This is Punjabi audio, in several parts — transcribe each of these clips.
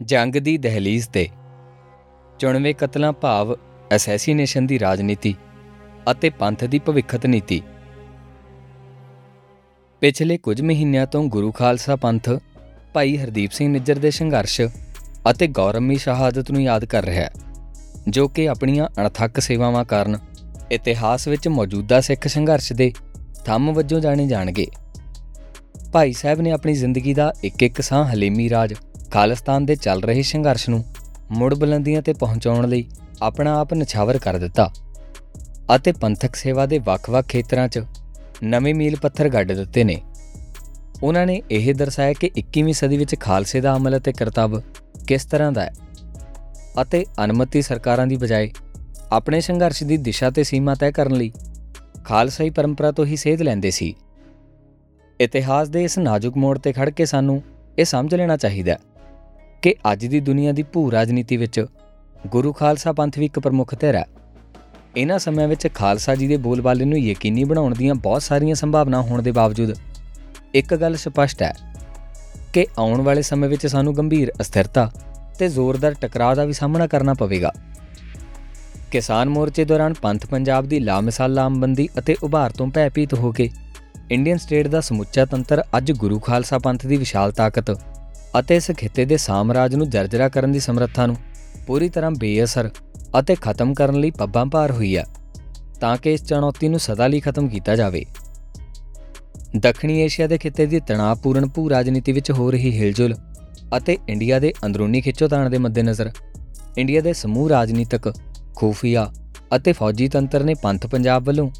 ਜੰਗ ਦੀ ਦਹਲੀਜ਼ ਤੇ। ਚੁਣਵੇਂ ਕਤਲਾਂ ਭਾਵ ਅਸੈਸੀਨੇਸ਼ਨ ਦੀ ਰਾਜਨੀਤੀ ਅਤੇ ਪੰਥ ਦੀ ਭਵਿੱਖਤ ਨੀਤੀ। ਪਿਛਲੇ ਕੁਝ ਮਹੀਨਿਆਂ ਤੋਂ ਗੁਰੂ ਖਾਲਸਾ ਪੰਥ ਭਾਈ ਹਰਦੀਪ ਸਿੰਘ ਨਿੱਜਰ ਦੇ ਸੰਘਰਸ਼ ਅਤੇ ਗੌਰਵਮੀ ਸ਼ਹਾਦਤ ਨੂੰ ਯਾਦ ਕਰ ਰਿਹਾ ਹੈ, ਜੋ ਕਿ ਆਪਣੀਆਂ ਅਣਥੱਕ ਸੇਵਾਵਾਂ ਕਾਰਨ ਇਤਿਹਾਸ ਵਿੱਚ ਮੌਜੂਦਾ ਸਿੱਖ ਸੰਘਰਸ਼ ਦੇ ਥੰਮ ਵਜੋਂ ਜਾਣੇ ਜਾਣਗੇ। ਭਾਈ ਸਾਹਿਬ ਨੇ ਆਪਣੀ ਜ਼ਿੰਦਗੀ ਦਾ ਇੱਕ ਇੱਕ ਸਾਹ ਹਲੀਮੀ ਰਾਜ ਖਾਲਿਸਤਾਨ ਦੇ ਚੱਲ ਰਹੇ ਸੰਘਰਸ਼ ਨੂੰ ਮੁੜ ਬੁਲੰਦੀਆਂ ਤੇ ਪਹੁੰਚਾਉਣ ਲਈ ਆਪਣਾ ਆਪ ਨਿਛਾਵਰ ਕਰ ਦਿੱਤਾ ਅਤੇ ਪੰਥਕ ਸੇਵਾ ਦੇ ਵੱਖ-ਵੱਖ ਖੇਤਰਾਂ 'ਚ ਨਵੇਂ ਮੀਲ ਪੱਥਰ ਗੱਡ ਦਿੱਤੇ ਨੇ। ਉਹਨਾਂ ਨੇ ਇਹ ਦਰਸਾਇਆ ਕਿ 21ਵੀਂ ਸਦੀ ਵਿੱਚ ਖਾਲਸੇ ਦਾ ਅਮਲ ਅਤੇ ਕਰਤੱਵ ਕਿਸ ਤਰ੍ਹਾਂ ਦਾ ਹੈ ਅਤੇ ਅਨਮਤੀ ਸਰਕਾਰਾਂ ਦੀ ਬਜਾਏ ਆਪਣੇ ਸੰਘਰਸ਼ ਦੀ ਦਿਸ਼ਾ ਤੇ ਸੀਮਾ ਤੈਅ ਕਰਨ ਲਈ ਖਾਲਸਾਈ ਪਰੰਪਰਾ ਤੋਂ ਹੀ ਸੇਧ ਲੈਂਦੇ ਸੀ। ਇਤਿਹਾਸ ਦੇ ਇਸ ਨਾਜ਼ੁਕ ਮੋੜ ਤੇ ਖੜ ਕੇ ਸਾਨੂੰ ਇਹ ਸਮਝ ਲੈਣਾ ਚਾਹੀਦਾ ਕਿ ਅੱਜ ਦੀ ਦੁਨੀਆ ਦੀ ਭੂ ਰਾਜਨੀਤੀ ਵਿੱਚ ਗੁਰੂ ਖਾਲਸਾ ਪੰਥ ਵੀ ਇੱਕ ਪ੍ਰਮੁੱਖ ਧਿਰ ਹੈ। ਇਹਨਾਂ ਸਮਿਆਂ ਵਿੱਚ ਖਾਲਸਾ ਜੀ ਦੇ ਬੋਲਬਾਲੇ ਨੂੰ ਯਕੀਨੀ ਬਣਾਉਣ ਦੀਆਂ ਬਹੁਤ ਸਾਰੀਆਂ ਸੰਭਾਵਨਾ ਹੋਣ ਦੇ ਬਾਵਜੂਦ ਇੱਕ ਗੱਲ ਸਪਸ਼ਟ ਹੈ ਕਿ ਆਉਣ ਵਾਲੇ ਸਮੇਂ ਵਿੱਚ ਸਾਨੂੰ ਗੰਭੀਰ ਅਸਥਿਰਤਾ ਤੇ ਜ਼ੋਰਦਾਰ ਟਕਰਾਅ ਦਾ ਵੀ ਸਾਹਮਣਾ ਕਰਨਾ ਪਵੇਗਾ। ਕਿਸਾਨ ਮੋਰਚੇ ਦੌਰਾਨ ਪੰਥ ਪੰਜਾਬ ਦੀ ਲਾਮਿਸਾਲ ਲਾਮਬੰਦੀ ਅਤੇ ਉਭਾਰ ਤੋਂ ਭੈਭੀਤ ਹੋ ਕੇ ਇੰਡੀਅਨ ਸਟੇਟ ਦਾ ਸਮੁੱਚਾ ਤੰਤਰ ਅੱਜ ਗੁਰੂ ਖਾਲਸਾ ਪੰਥ ਦੀ ਵਿਸ਼ਾਲ ਤਾਕਤ ਅਤੇ ਇਸ ਖਿੱਤੇ ਦੇ ਸਾਮਰਾਜ ਨੂੰ ਜਰਜਰਾ ਕਰਨ ਦੀ ਸਮਰੱਥਾ ਨੂੰ ਪੂਰੀ ਤਰ੍ਹਾਂ ਬੇਅਸਰ ਅਤੇ ਖਤਮ ਕਰਨ ਲਈ ਪੱਬਾਂ ਭਾਰ ਹੋਈ ਹੈ, ਤਾਂ ਕਿ ਇਸ ਚੁਣੌਤੀ ਨੂੰ ਸਦਾ ਲਈ ਖਤਮ ਕੀਤਾ ਜਾਵੇ। ਦੱਖਣੀ ਏਸ਼ੀਆ ਦੇ ਖਿੱਤੇ ਦੀ ਤਣਾਅਪੂਰਨ ਭੂ ਰਾਜਨੀਤੀ ਵਿੱਚ ਹੋ ਰਹੀ ਹਿਲਜੁਲ ਅਤੇ ਇੰਡੀਆ ਦੇ ਅੰਦਰੂਨੀ ਖਿੱਚੋਤਾਣ ਦੇ ਮੱਦੇਨਜ਼ਰ, ਇੰਡੀਆ ਦੇ ਸਮੂਹ ਰਾਜਨੀਤਿਕ ਖੂਫੀਆ ਅਤੇ ਫੌਜੀ ਤੰਤਰ ਨੇ ਪੰਥ ਪੰਜਾਬ ਵੱਲੋਂ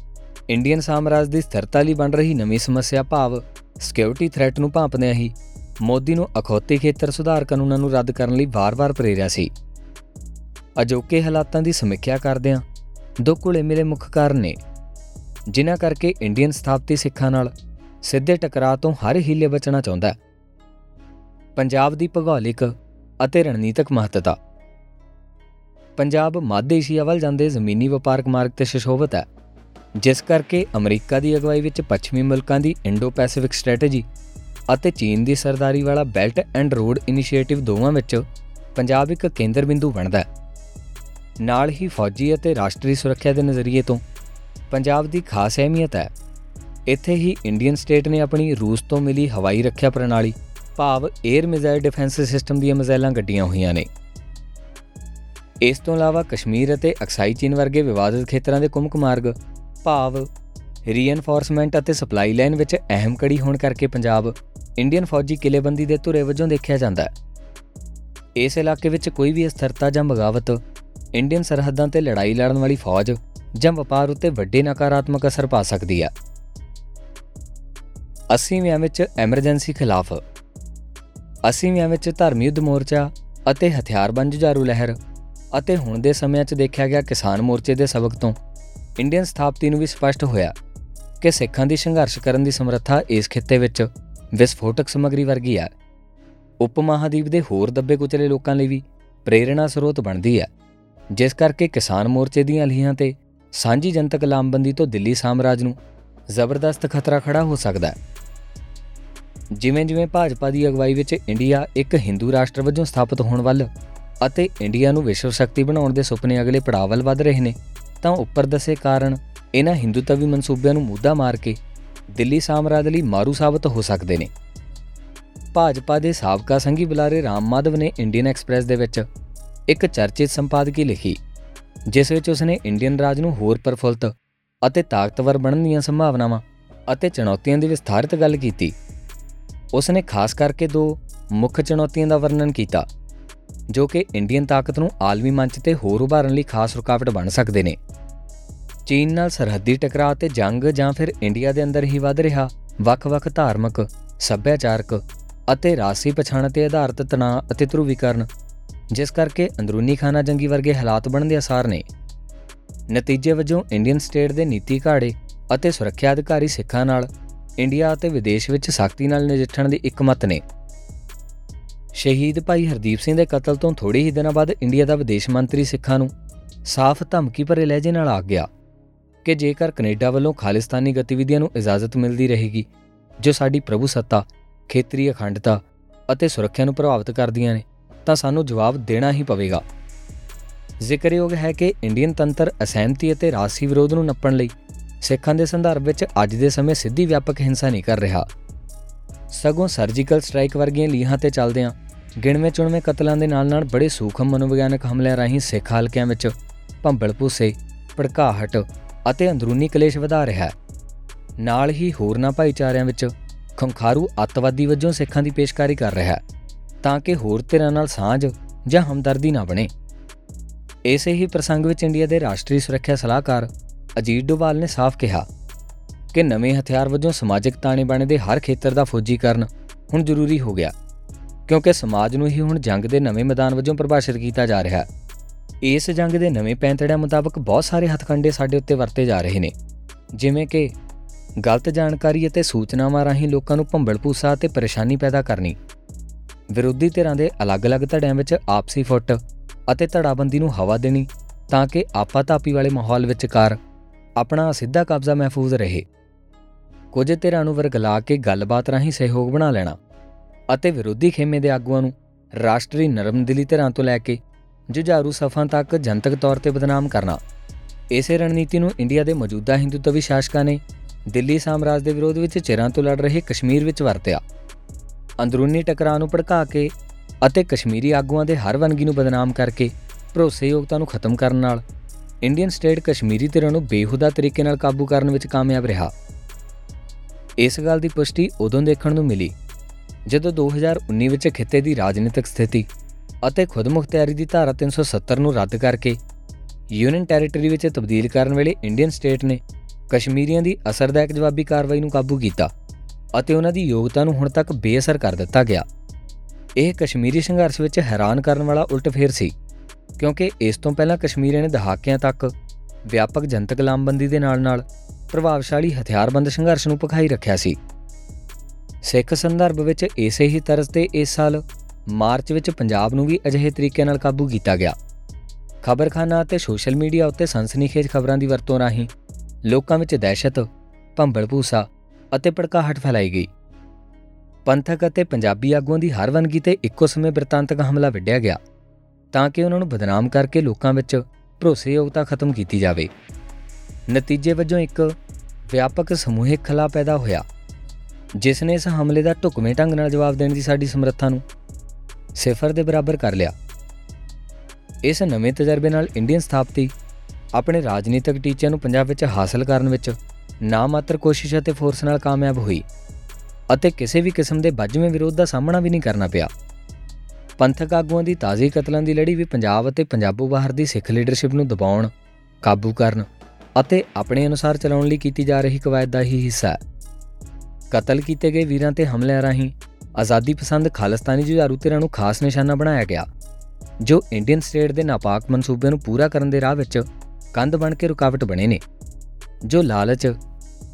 ਇੰਡੀਅਨ ਸਾਮਰਾਜ ਦੀ ਸਥਿਰਤਾ ਲਈ ਬਣ ਰਹੀ ਨਵੀਂ ਸਮੱਸਿਆ ਭਾਵ ਸਿਕਿਉਰਿਟੀ ਥ੍ਰੈਟ ਨੂੰ ਭਾਂਪਦਿਆਂ ਹੀ ਮੋਦੀ ਨੂੰ ਅਖੌਤੀ ਖੇਤਰ ਸੁਧਾਰ ਕਾਨੂੰਨਾਂ ਨੂੰ ਰੱਦ ਕਰਨ ਲਈ ਵਾਰ-ਵਾਰ ਪ੍ਰੇਰਿਆ ਸੀ। ਅਜੋਕੇ ਹਾਲਾਤਾਂ ਦੀ ਸਮੀਖਿਆ ਕਰਦਿਆਂ ਦੋ ਕੁਲੇ ਮਿਲੇ ਮੁੱਖ ਕਾਰਨ ਨੇ। ਜਿਨ੍ਹਾਂ ਕਰਕੇ ਇੰਡੀਅਨ ਸਥਾਪਤੀ ਸਿੱਖਾਂ ਨਾਲ ਸਿੱਧੇ ਟਕਰਾਅ ਤੋਂ ਹਰ ਹੀਲੇ ਬਚਣਾ ਚਾਹੁੰਦਾ ਹੈ। ਪੰਜਾਬ ਦੀ ਭੂਗੋਲਿਕ ਅਤੇ ਰਣਨੀਤਿਕ ਮਹੱਤਤਾ। ਪੰਜਾਬ ਮੱਧ ਏਸ਼ੀਆ ਵੱਲ ਜਾਂਦੇ ਜ਼ਮੀਨੀ ਵਪਾਰਕ ਮਾਰਗ ਤੇ ਸ਼ਿਸ਼ੋਭਤ ਹੈ। ਜਿਸ ਕਰਕੇ ਅਮਰੀਕਾ ਦੀ ਅਗਵਾਈ ਵਿੱਚ ਪੱਛਮੀ ਮੁਲਕਾਂ ਦੀ ਇੰਡੋ ਪੈਸੀਫਿਕ ਸਟ੍ਰੈਟੇਜੀ ਅਤੇ ਚੀਨ ਦੀ ਸਰਦਾਰੀ ਵਾਲਾ ਬੈਲਟ ਐਂਡ ਰੋਡ ਇਨੀਸ਼ੀਏਟਿਵ ਦੋਵਾਂ ਵਿੱਚ ਪੰਜਾਬ ਇੱਕ ਕੇਂਦਰ ਬਿੰਦੂ ਬਣਦਾ ਹੈ। ਨਾਲ ਹੀ ਫੌਜੀ ਅਤੇ ਰਾਸ਼ਟਰੀ ਸੁਰੱਖਿਆ ਦੇ ਨਜ਼ਰੀਏ ਤੋਂ ਪੰਜਾਬ ਦੀ ਖਾਸ ਅਹਿਮੀਅਤ ਹੈ। ਇੱਥੇ ਹੀ ਇੰਡੀਅਨ ਸਟੇਟ ਨੇ ਆਪਣੀ ਰੂਸ ਤੋਂ ਮਿਲੀ ਹਵਾਈ ਰੱਖਿਆ ਪ੍ਰਣਾਲੀ, ਭਾਵ 에ਅਰ ਮਿਜ਼ਾਈਲ ਡਿਫੈਂਸ ਸਿਸਟਮ ਦੀਆਂ ਮਿਜ਼ਾਈਲਾਂ ਗੱਡੀਆਂ ਹੋਈਆਂ ਨੇ। ਇਸ ਤੋਂ ਇਲਾਵਾ ਕਸ਼ਮੀਰ ਅਤੇ ਅਕਸਾਈ ਚੀਨ ਵਰਗੇ ਵਿਵਾਦਿਤ ਖੇਤਰਾਂ ਦੇ ਕੁਮਕ ਮਾਰਗ, ਭਾਵ ਰੀਇਨਫੋਰਸਮੈਂਟ ਅਤੇ ਸਪਲਾਈ ਲਾਈਨ ਵਿੱਚ ਅਹਿਮ ਕੜੀ ਹੋਣ ਕਰਕੇ ਪੰਜਾਬ ਇੰਡੀਅਨ ਫੌਜੀ ਕਿਲੇਬੰਦੀ ਦੇ ਧੁਰੇ ਵਜੋਂ ਦੇਖਿਆ ਜਾਂਦਾ ਹੈ। ਇਸ ਇਲਾਕੇ ਵਿੱਚ ਕੋਈ ਵੀ ਅਸਥਿਰਤਾ ਜਾਂ ਬਗਾਵਤ, ਇੰਡੀਅਨ ਸਰਹੱਦਾਂ ਤੇ ਲੜਾਈ ਲੜਨ ਵਾਲੀ ਫੌਜ ਜਾਂ ਵਪਾਰ ਉੱਤੇ ਵੱਡੇ ਨਕਾਰਾਤਮਕ ਅਸਰ ਪਾ ਸਕਦੀ ਹੈ। 80ਵਿਆਂ ਵਿੱਚ ਐਮਰਜੈਂਸੀ ਖਿਲਾਫ 80ਵਿਆਂ ਵਿੱਚ ਧਰਮੀ ਯੁੱਧ ਮੋਰਚਾ ਅਤੇ ਹਥਿਆਰਬੰਦ ਜੁਝਾਰੂ ਲਹਿਰ ਅਤੇ ਹੁਣ ਦੇ ਸਮਿਆਂ 'ਚ ਦੇਖਿਆ ਗਿਆ ਕਿਸਾਨ ਮੋਰਚੇ ਦੇ ਸਬਕ ਤੋਂ ਇੰਡੀਅਨ ਸਥਾਪਤੀ ਨੂੰ ਵੀ ਸਪਸ਼ਟ ਹੋਇਆ ਕਿ ਸਿੱਖਾਂ ਦੀ ਸੰਘਰਸ਼ ਕਰਨ ਦੀ ਸਮਰੱਥਾ ਇਸ ਖਿੱਤੇ ਵਿੱਚ ਵਿਸਫੋਟਕ ਸਮਗਰੀ ਵਰਗੀ ਹੈ ਉਪ ਮਹਾਦੀਪ ਦੇ ਹੋਰ ਦੱਬੇ ਕੁਚਲੇ ਲੋਕਾਂ ਲਈ ਵੀ ਪ੍ਰੇਰਣਾ ਸਰੋਤ ਬਣਦੀ ਹੈ ਜਿਸ ਕਰਕੇ ਕਿਸਾਨ ਮੋਰਚੇ ਦੀਆਂ ਲੀਹਾਂ ਤੇ ਸਾਂਝੀ ਜਨਤਕ ਲਾਮਬੰਦੀ ਤੋਂ ਦਿੱਲੀ ਸਾਮਰਾਜ ਨੂੰ ਜ਼ਬਰਦਸਤ ਖਤਰਾ ਖੜਾ ਹੋ ਸਕਦਾ ਹੈ। ਜਿਵੇਂ-ਜਿਵੇਂ ਭਾਜਪਾ ਦੀ ਅਗਵਾਈ ਵਿੱਚ ਇੰਡੀਆ ਇੱਕ ਹਿੰਦੂ ਰਾਸ਼ਟਰ ਵਜੋਂ ਸਥਾਪਿਤ ਹੋਣ ਵੱਲ ਅਤੇ ਇੰਡੀਆ ਨੂੰ ਵਿਸ਼ਵ ਸ਼ਕਤੀ ਬਣਾਉਣ ਦੇ ਸੁਪਨੇ ਅਗਲੇ ਪੜਾਅ ਵੱਲ ਵਧ ਰਹੇ ਨੇ, ਤਾਂ ਉੱਪਰ ਦੱਸੇ ਕਾਰਨ ਇਹਨਾਂ ਹਿੰਦੂਤਵੀ ਮਨਸੂਬਿਆਂ ਨੂੰ ਮੁੱਦਾ ਮਾਰ ਕੇ ਦਿੱਲੀ ਸਾਮਰਾਜ ਲਈ ਮਾਰੂ ਸਾਬਤ ਹੋ ਸਕਦੇ ਨੇ। ਭਾਜਪਾ ਦੇ ਸਾਬਕਾ ਸੰਘੀ ਬੁਲਾਰੇ ਰਾਮ ਮਾਧਵ ਨੇ ਇੰਡੀਅਨ ਐਕਸਪ੍ਰੈਸ ਦੇ ਵਿੱਚ ਇੱਕ ਚਰਚਿਤ ਸੰਪਾਦਕੀ ਲਿਖੀ, ਜਿਸ ਵਿੱਚ ਉਸਨੇ ਇੰਡੀਅਨ ਰਾਜ ਨੂੰ ਹੋਰ ਪਰਫੁੱਲਤ ਅਤੇ ਤਾਕਤਵਰ ਬਣਨ ਦੀਆਂ ਸੰਭਾਵਨਾਵਾਂ ਅਤੇ ਚੁਣੌਤੀਆਂ ਦੀ ਵਿਸਥਾਰਿਤ ਗੱਲ ਕੀਤੀ। ਉਸਨੇ ਖਾਸ ਕਰਕੇ ਦੋ ਮੁੱਖ ਚੁਣੌਤੀਆਂ ਦਾ ਵਰਣਨ ਕੀਤਾ, ਜੋ ਕਿ ਇੰਡੀਅਨ ਤਾਕਤ ਨੂੰ ਆਲਮੀ ਮੰਚ ਤੇ ਹੋਰ ਉਭਾਰਨ ਲਈ ਖਾਸ ਰੁਕਾਵਟ ਬਣ ਸਕਦੇ ਨੇ। ਚੀਨ ਨਾਲ ਸਰਹੱਦੀ ਟਕਰਾਅ ਤੇ ਜੰਗ ਜਾਂ ਫਿਰ ਇੰਡੀਆ ਦੇ ਅੰਦਰ ਹੀ ਵੱਧ ਰਿਹਾ ਵੱਖ-ਵੱਖ ਧਾਰਮਿਕ, ਸੱਭਿਆਚਾਰਕ ਅਤੇ ਰਾਸੀ ਪਛਾਣ ਤੇ ਆਧਾਰਿਤ ਤਣਾਅ ਅਤੇ ਧਰੂਵੀਕਰਨ ਜਿਸ ਕਰਕੇ ਅੰਦਰੂਨੀ ਖਾਨਾ ਜੰਗੀ ਵਰਗੇ ਹਾਲਾਤ ਬਣਨ ਦੇ ਆਸਾਰ ਨੇ। ਨਤੀਜੇ ਵਜੋਂ ਇੰਡੀਅਨ ਸਟੇਟ ਦੇ ਨੀਤੀ ਘਾੜੇ ਅਤੇ ਸੁਰੱਖਿਆ ਅਧਿਕਾਰੀ ਸਿੱਖਾਂ ਨਾਲ ਇੰਡੀਆ ਅਤੇ ਵਿਦੇਸ਼ ਵਿੱਚ ਸਖਤੀ ਨਾਲ ਨਜਿੱਠਣ ਦੀ ਇੱਕ ਮਤ ਨੇ। ਸ਼ਹੀਦ ਭਾਈ ਹਰਦੀਪ ਸਿੰਘ ਦੇ ਕਤਲ ਤੋਂ ਥੋੜੇ ਹੀ ਦਿਨਾਂ ਬਾਅਦ ਇੰਡੀਆ ਦਾ ਵਿਦੇਸ਼ ਮੰਤਰੀ ਸਿੱਖਾਂ ਨੂੰ ਸਾਫ਼ ਧਮਕੀ ਭਰੇ ਲਹਿਜੇ ਨਾਲ ਆ ਗਿਆ। ਕਿ ਜੇਕਰ ਕੈਨੇਡਾ ਵੱਲੋਂ ਖਾਲਿਸਤਾਨੀ ਗਤੀਵਿਧੀਆਂ ਨੂੰ ਇਜਾਜ਼ਤ ਮਿਲਦੀ ਰਹੇਗੀ, ਜੋ ਸਾਡੀ ਪ੍ਰਭੂ ਸੱਤਾ, ਖੇਤਰੀ ਅਖੰਡਤਾ ਅਤੇ ਸੁਰੱਖਿਆ ਨੂੰ ਪ੍ਰਭਾਵਿਤ ਕਰਦੀਆਂ ਨੇ, ਤਾਂ ਸਾਨੂੰ ਜਵਾਬ ਦੇਣਾ ਹੀ ਪਵੇਗਾ। ਜ਼ਿਕਰਯੋਗ ਹੈ ਕਿ ਇੰਡੀਅਨ ਤੰਤਰ ਅਸਹਿਮਤੀ ਅਤੇ ਰਾਸੀ ਵਿਰੋਧ ਨੂੰ ਨੱਪਣ ਲਈ ਸਿੱਖਾਂ ਦੇ ਸੰਦਰਭ ਵਿੱਚ ਅੱਜ ਦੇ ਸਮੇਂ ਸਿੱਧੀ ਵਿਆਪਕ ਹਿੰਸਾ ਨਹੀਂ ਕਰ ਰਿਹਾ। ਸਗੋਂ ਸਰਜੀਕਲ ਸਟ੍ਰਾਈਕ ਵਰਗੀਆਂ ਲੀਹਾਂ ਤੇ ਚੱਲਦਿਆਂ ਗਿਣਵੇਂ ਚੁਣਵੇਂ ਕਤਲਾਂ ਦੇ ਨਾਲ-ਨਾਲ ਬੜੇ ਸੂਖਮ ਮਨੋਵਿਗਿਆਨਕ ਹਮਲਿਆਂ ਰਾਹੀਂ ਸਿੱਖ ਹਲਕਿਆਂ ਵਿੱਚ ਭੰਬਲ ਭੂਸੇ, ਭੜਕਾਹਟ ਅਤੇ ਅੰਦਰੂਨੀ ਕਲੇਸ਼ ਵਧਾ ਰਿਹਾ ਹੈ। ਨਾਲ ਹੀ ਹੋਰਨਾਂ ਭਾਈਚਾਰਿਆਂ ਵਿੱਚ ਖੰਖਾਰੂ ਅੱਤਵਾਦੀ ਵਜੋਂ ਸਿੱਖਾਂ ਦੀ ਪੇਸ਼ਕਾਰੀ ਕਰ ਰਿਹਾ ਹੈ, ਤਾਂ ਕਿ ਹੋਰ ਧਿਰਾਂ ਨਾਲ ਸਾਂਝ ਜਾਂ ਹਮਦਰਦੀ ਨਾ ਬਣੇ। ਇਸੇ ਹੀ ਪ੍ਰਸੰਗ ਵਿੱਚ ਇੰਡੀਆ ਦੇ ਰਾਸ਼ਟਰੀ ਸੁਰੱਖਿਆ ਸਲਾਹਕਾਰ ਅਜੀਤ ਡੋਵਾਲ ਨੇ ਸਾਫ਼ ਕਿਹਾ ਕਿ ਨਵੇਂ ਹਥਿਆਰ ਵਜੋਂ ਸਮਾਜਿਕ ਤਾਣੇ ਬਾਣੇ ਦੇ ਹਰ ਖੇਤਰ ਦਾ ਫੌਜੀਕਰਨ ਹੁਣ ਜ਼ਰੂਰੀ ਹੋ ਗਿਆ, ਕਿਉਂਕਿ ਸਮਾਜ ਨੂੰ ਹੀ ਹੁਣ ਜੰਗ ਦੇ ਨਵੇਂ ਮੈਦਾਨ ਵਜੋਂ ਪ੍ਰਭਾਸ਼ਿਤ ਕੀਤਾ ਜਾ ਰਿਹਾ ਹੈ। ਇਸ ਜੰਗ ਦੇ ਨਵੇਂ ਪੈਂਤੜਿਆਂ ਮੁਤਾਬਕ ਬਹੁਤ ਸਾਰੇ ਹਥਕੰਡੇ ਸਾਡੇ ਉੱਤੇ ਵਰਤੇ ਜਾ ਰਹੇ ਨੇ। ਜਿਵੇਂ ਕਿ ਗਲਤ ਜਾਣਕਾਰੀ ਅਤੇ ਸੂਚਨਾਵਾਂ ਰਾਹੀਂ ਲੋਕਾਂ ਨੂੰ ਭੰਬਲ ਭੂਸਾ ਅਤੇ ਪਰੇਸ਼ਾਨੀ ਪੈਦਾ ਕਰਨੀ। ਵਿਰੋਧੀ ਧਿਰਾਂ ਦੇ ਅਲੱਗ-ਅਲੱਗ ਧੜਿਆਂ ਵਿੱਚ ਆਪਸੀ ਫੁੱਟ ਅਤੇ ਧੜਾਬੰਦੀ ਨੂੰ ਹਵਾ ਦੇਣੀ ਤਾਂ ਕਿ ਆਪਾਤਾਪੀ ਵਾਲੇ ਮਾਹੌਲ ਵਿਚਕਾਰ ਆਪਣਾ ਸਿੱਧਾ ਕਬਜ਼ਾ ਮਹਿਫੂਜ਼ ਰਹੇ। ਕੁਝ ਧਿਰਾਂ ਨੂੰ ਵਰਗਲਾ ਕੇ ਗੱਲਬਾਤ ਰਾਹੀਂ ਸਹਿਯੋਗ ਬਣਾ ਲੈਣਾ ਅਤੇ ਵਿਰੋਧੀ ਖੇਮੇ ਦੇ ਆਗੂਆਂ ਨੂੰ ਰਾਸ਼ਟਰੀ ਨਰਮਦਿਲੀ ਧਿਰਾਂ ਤੋਂ ਲੈ ਕੇ ਜੁਝਾਰੂ ਸਫਾਂ ਤੱਕ ਜਨਤਕ ਤੌਰ ਤੇ ਬਦਨਾਮ ਕਰਨਾ। ਇਸੇ ਰਣਨੀਤੀ ਨੂੰ ਇੰਡੀਆ ਦੇ ਮੌਜੂਦਾ ਹਿੰਦੂਤਵੀ ਸ਼ਾਸਕਾਂ ਨੇ ਦਿੱਲੀ ਸਾਮਰਾਜ ਦੇ ਵਿਰੋਧ ਵਿੱਚ ਚਿਰਾਂ ਤੋਂ ਲੜ ਰਹੇ ਕਸ਼ਮੀਰ ਵਿੱਚ ਵਰਤਿਆ। ਅੰਦਰੂਨੀ ਟਕਰਾਅ ਨੂੰ ਭੜਕਾ ਕੇ ਅਤੇ ਕਸ਼ਮੀਰੀ ਆਗੂਆਂ ਦੇ ਹਰ ਵਨਗੀ ਨੂੰ ਬਦਨਾਮ ਕਰਕੇ ਭਰੋਸੇਯੋਗਤਾ ਨੂੰ ਖਤਮ ਕਰਨ ਨਾਲ ਇੰਡੀਅਨ ਸਟੇਟ ਕਸ਼ਮੀਰੀ ਧਿਰਾਂ ਨੂੰ ਬੇਹੂਦਾ ਤਰੀਕੇ ਨਾਲ ਕਾਬੂ ਕਰਨ ਵਿੱਚ ਕਾਮਯਾਬ ਰਿਹਾ। ਇਸ ਗੱਲ ਦੀ ਪੁਸ਼ਟੀ ਉਦੋਂ ਦੇਖਣ ਨੂੰ ਮਿਲੀ ਜਦੋਂ 2019 ਵਿੱਚ ਖਿੱਤੇ ਦੀ ਰਾਜਨੀਤਿਕ ਸਥਿਤੀ ਅਤੇ ਖੁਦਮੁਖਤਿਆਰੀ ਦੀ ਧਾਰਾ 370 ਨੂੰ ਰੱਦ ਕਰਕੇ ਯੂਨੀਅਨ ਟੈਰੀਟਰੀ ਵਿੱਚ ਤਬਦੀਲ ਕਰਨ ਵੇਲੇ ਇੰਡੀਅਨ ਸਟੇਟ ਨੇ ਕਸ਼ਮੀਰੀਆਂ ਦੀ ਅਸਰਦਾਇਕ ਜਵਾਬੀ ਕਾਰਵਾਈ ਨੂੰ ਕਾਬੂ ਕੀਤਾ ਅਤੇ ਉਹਨਾਂ ਦੀ ਯੋਗਤਾ ਨੂੰ ਹੁਣ ਤੱਕ ਬੇਅਸਰ ਕਰ ਦਿੱਤਾ ਗਿਆ। ਇਹ ਕਸ਼ਮੀਰੀ ਸੰਘਰਸ਼ ਵਿੱਚ ਹੈਰਾਨ ਕਰਨ ਵਾਲਾ ਉਲਟਫੇਰ ਸੀ, ਕਿਉਂਕਿ ਇਸ ਤੋਂ ਪਹਿਲਾਂ ਕਸ਼ਮੀਰੀਆਂ ਨੇ ਦਹਾਕਿਆਂ ਤੱਕ ਵਿਆਪਕ ਜਨਤਕ ਲਾਮਬੰਦੀ ਦੇ ਨਾਲ-ਨਾਲ ਪ੍ਰਭਾਵਸ਼ਾਲੀ ਹਥਿਆਰਬੰਦ ਸੰਘਰਸ਼ ਨੂੰ ਪਖਾਈ ਰੱਖਿਆ ਸੀ। ਸਿੱਖ ਸੰਦਰਭ ਵਿੱਚ ਇਸੇ ਹੀ ਤਰਜ਼ ਤੇ ਇਸ ਸਾਲ ਮਾਰਚ ਵਿੱਚ ਪੰਜਾਬ ਨੂੰ ਵੀ ਅਜਿਹੇ ਤਰੀਕੇ ਨਾਲ ਕਾਬੂ ਕੀਤਾ ਗਿਆ। ਖਬਰਖਾਨਾ ਅਤੇ ਸੋਸ਼ਲ ਮੀਡੀਆ ਉੱਤੇ ਸਨਸਨੀਖੇਜ ਖਬਰਾਂ ਦੀ ਵਰਤੋਂ ਰਾਹੀਂ ਲੋਕਾਂ ਵਿੱਚ ਦਹਿਸ਼ਤ, ਭੰਬਲ ਭੂਸਾ ਅਤੇ ਭੜਕਾਹਟ ਫੈਲਾਈ ਗਈ। ਪੰਥਕ ਅਤੇ ਪੰਜਾਬੀ ਆਗੂਆਂ ਦੀ ਹਰ ਵਨਗੀ ਤੇ ਇੱਕੋ ਸਮੇਂ ਬ੍ਰਿਤਾਂਤਕ ਹਮਲਾ ਵਿੱਢਿਆ ਗਿਆ, ਤਾਂ ਕਿ ਉਹਨਾਂ ਨੂੰ ਬਦਨਾਮ ਕਰਕੇ ਲੋਕਾਂ ਵਿੱਚ ਭਰੋਸੇਯੋਗਤਾ ਖਤਮ ਕੀਤੀ ਜਾਵੇ। ਨਤੀਜੇ ਵਜੋਂ ਇੱਕ ਵਿਆਪਕ ਸਮੂਹਿਕ ਖਲਾ ਪੈਦਾ ਹੋਇਆ, ਜਿਸ ਨੇ ਇਸ ਹਮਲੇ ਦਾ ਢੁਕਵੇਂ ਢੰਗ ਨਾਲ ਜਵਾਬ ਦੇਣ ਦੀ ਸਾਡੀ ਸਮਰੱਥਾ ਨੂੰ ਸਿਫਰ ਦੇ ਬਰਾਬਰ ਕਰ ਲਿਆ। ਇਸ ਨਵੇਂ ਤਜਰਬੇ ਨਾਲ ਇੰਡੀਅਨ ਸਥਾਪਤੀ ਆਪਣੇ ਰਾਜਨੀਤਿਕ ਟੀਚਿਆਂ ਨੂੰ ਪੰਜਾਬ ਵਿੱਚ ਹਾਸਲ ਕਰਨ ਵਿੱਚ ਨਾ ਮਾਤਰ ਕੋਸ਼ਿਸ਼ ਅਤੇ ਫੋਰਸ ਨਾਲ ਕਾਮਯਾਬ ਹੋਈ ਅਤੇ ਕਿਸੇ ਵੀ ਕਿਸਮ ਦੇ ਵੱਜਵੇਂ ਵਿਰੋਧ ਦਾ ਸਾਹਮਣਾ ਵੀ ਨਹੀਂ ਕਰਨਾ ਪਿਆ। ਪੰਥਕ ਆਗੂਆਂ ਦੀ ਤਾਜ਼ੀ ਕਤਲਾਂ ਦੀ ਲੜੀ ਵੀ ਪੰਜਾਬ ਅਤੇ ਪੰਜਾਬੋਂ ਬਾਹਰ ਦੀ ਸਿੱਖ ਲੀਡਰਸ਼ਿਪ ਨੂੰ ਦਬਾਉਣ, ਕਾਬੂ ਕਰਨ ਅਤੇ ਆਪਣੇ ਅਨੁਸਾਰ ਚਲਾਉਣ ਲਈ ਕੀਤੀ ਜਾ ਰਹੀ ਕਵਾਇਦ ਦਾ ਹੀ ਹਿੱਸਾ ਹੈ। ਕਤਲ ਕੀਤੇ ਗਏ ਵੀਰਾਂ ਤੇ ਹਮਲਿਆਂ ਰਾਹੀਂ ਆਜ਼ਾਦੀ ਪਸੰਦ ਖਾਲਿਸਤਾਨੀ ਜੁਝਾਰੂ ਧਿਰਾਂ ਨੂੰ ਖਾਸ ਨਿਸ਼ਾਨਾ ਬਣਾਇਆ ਗਿਆ, ਜੋ ਇੰਡੀਅਨ ਸਟੇਟ ਦੇ ਨਾਪਾਕ ਮਨਸੂਬੇ ਨੂੰ ਪੂਰਾ ਕਰਨ ਦੇ ਰਾਹ ਵਿੱਚ ਕੰਧ ਬਣ ਕੇ ਰੁਕਾਵਟ ਬਣੇ ਨੇ, ਜੋ ਲਾਲਚ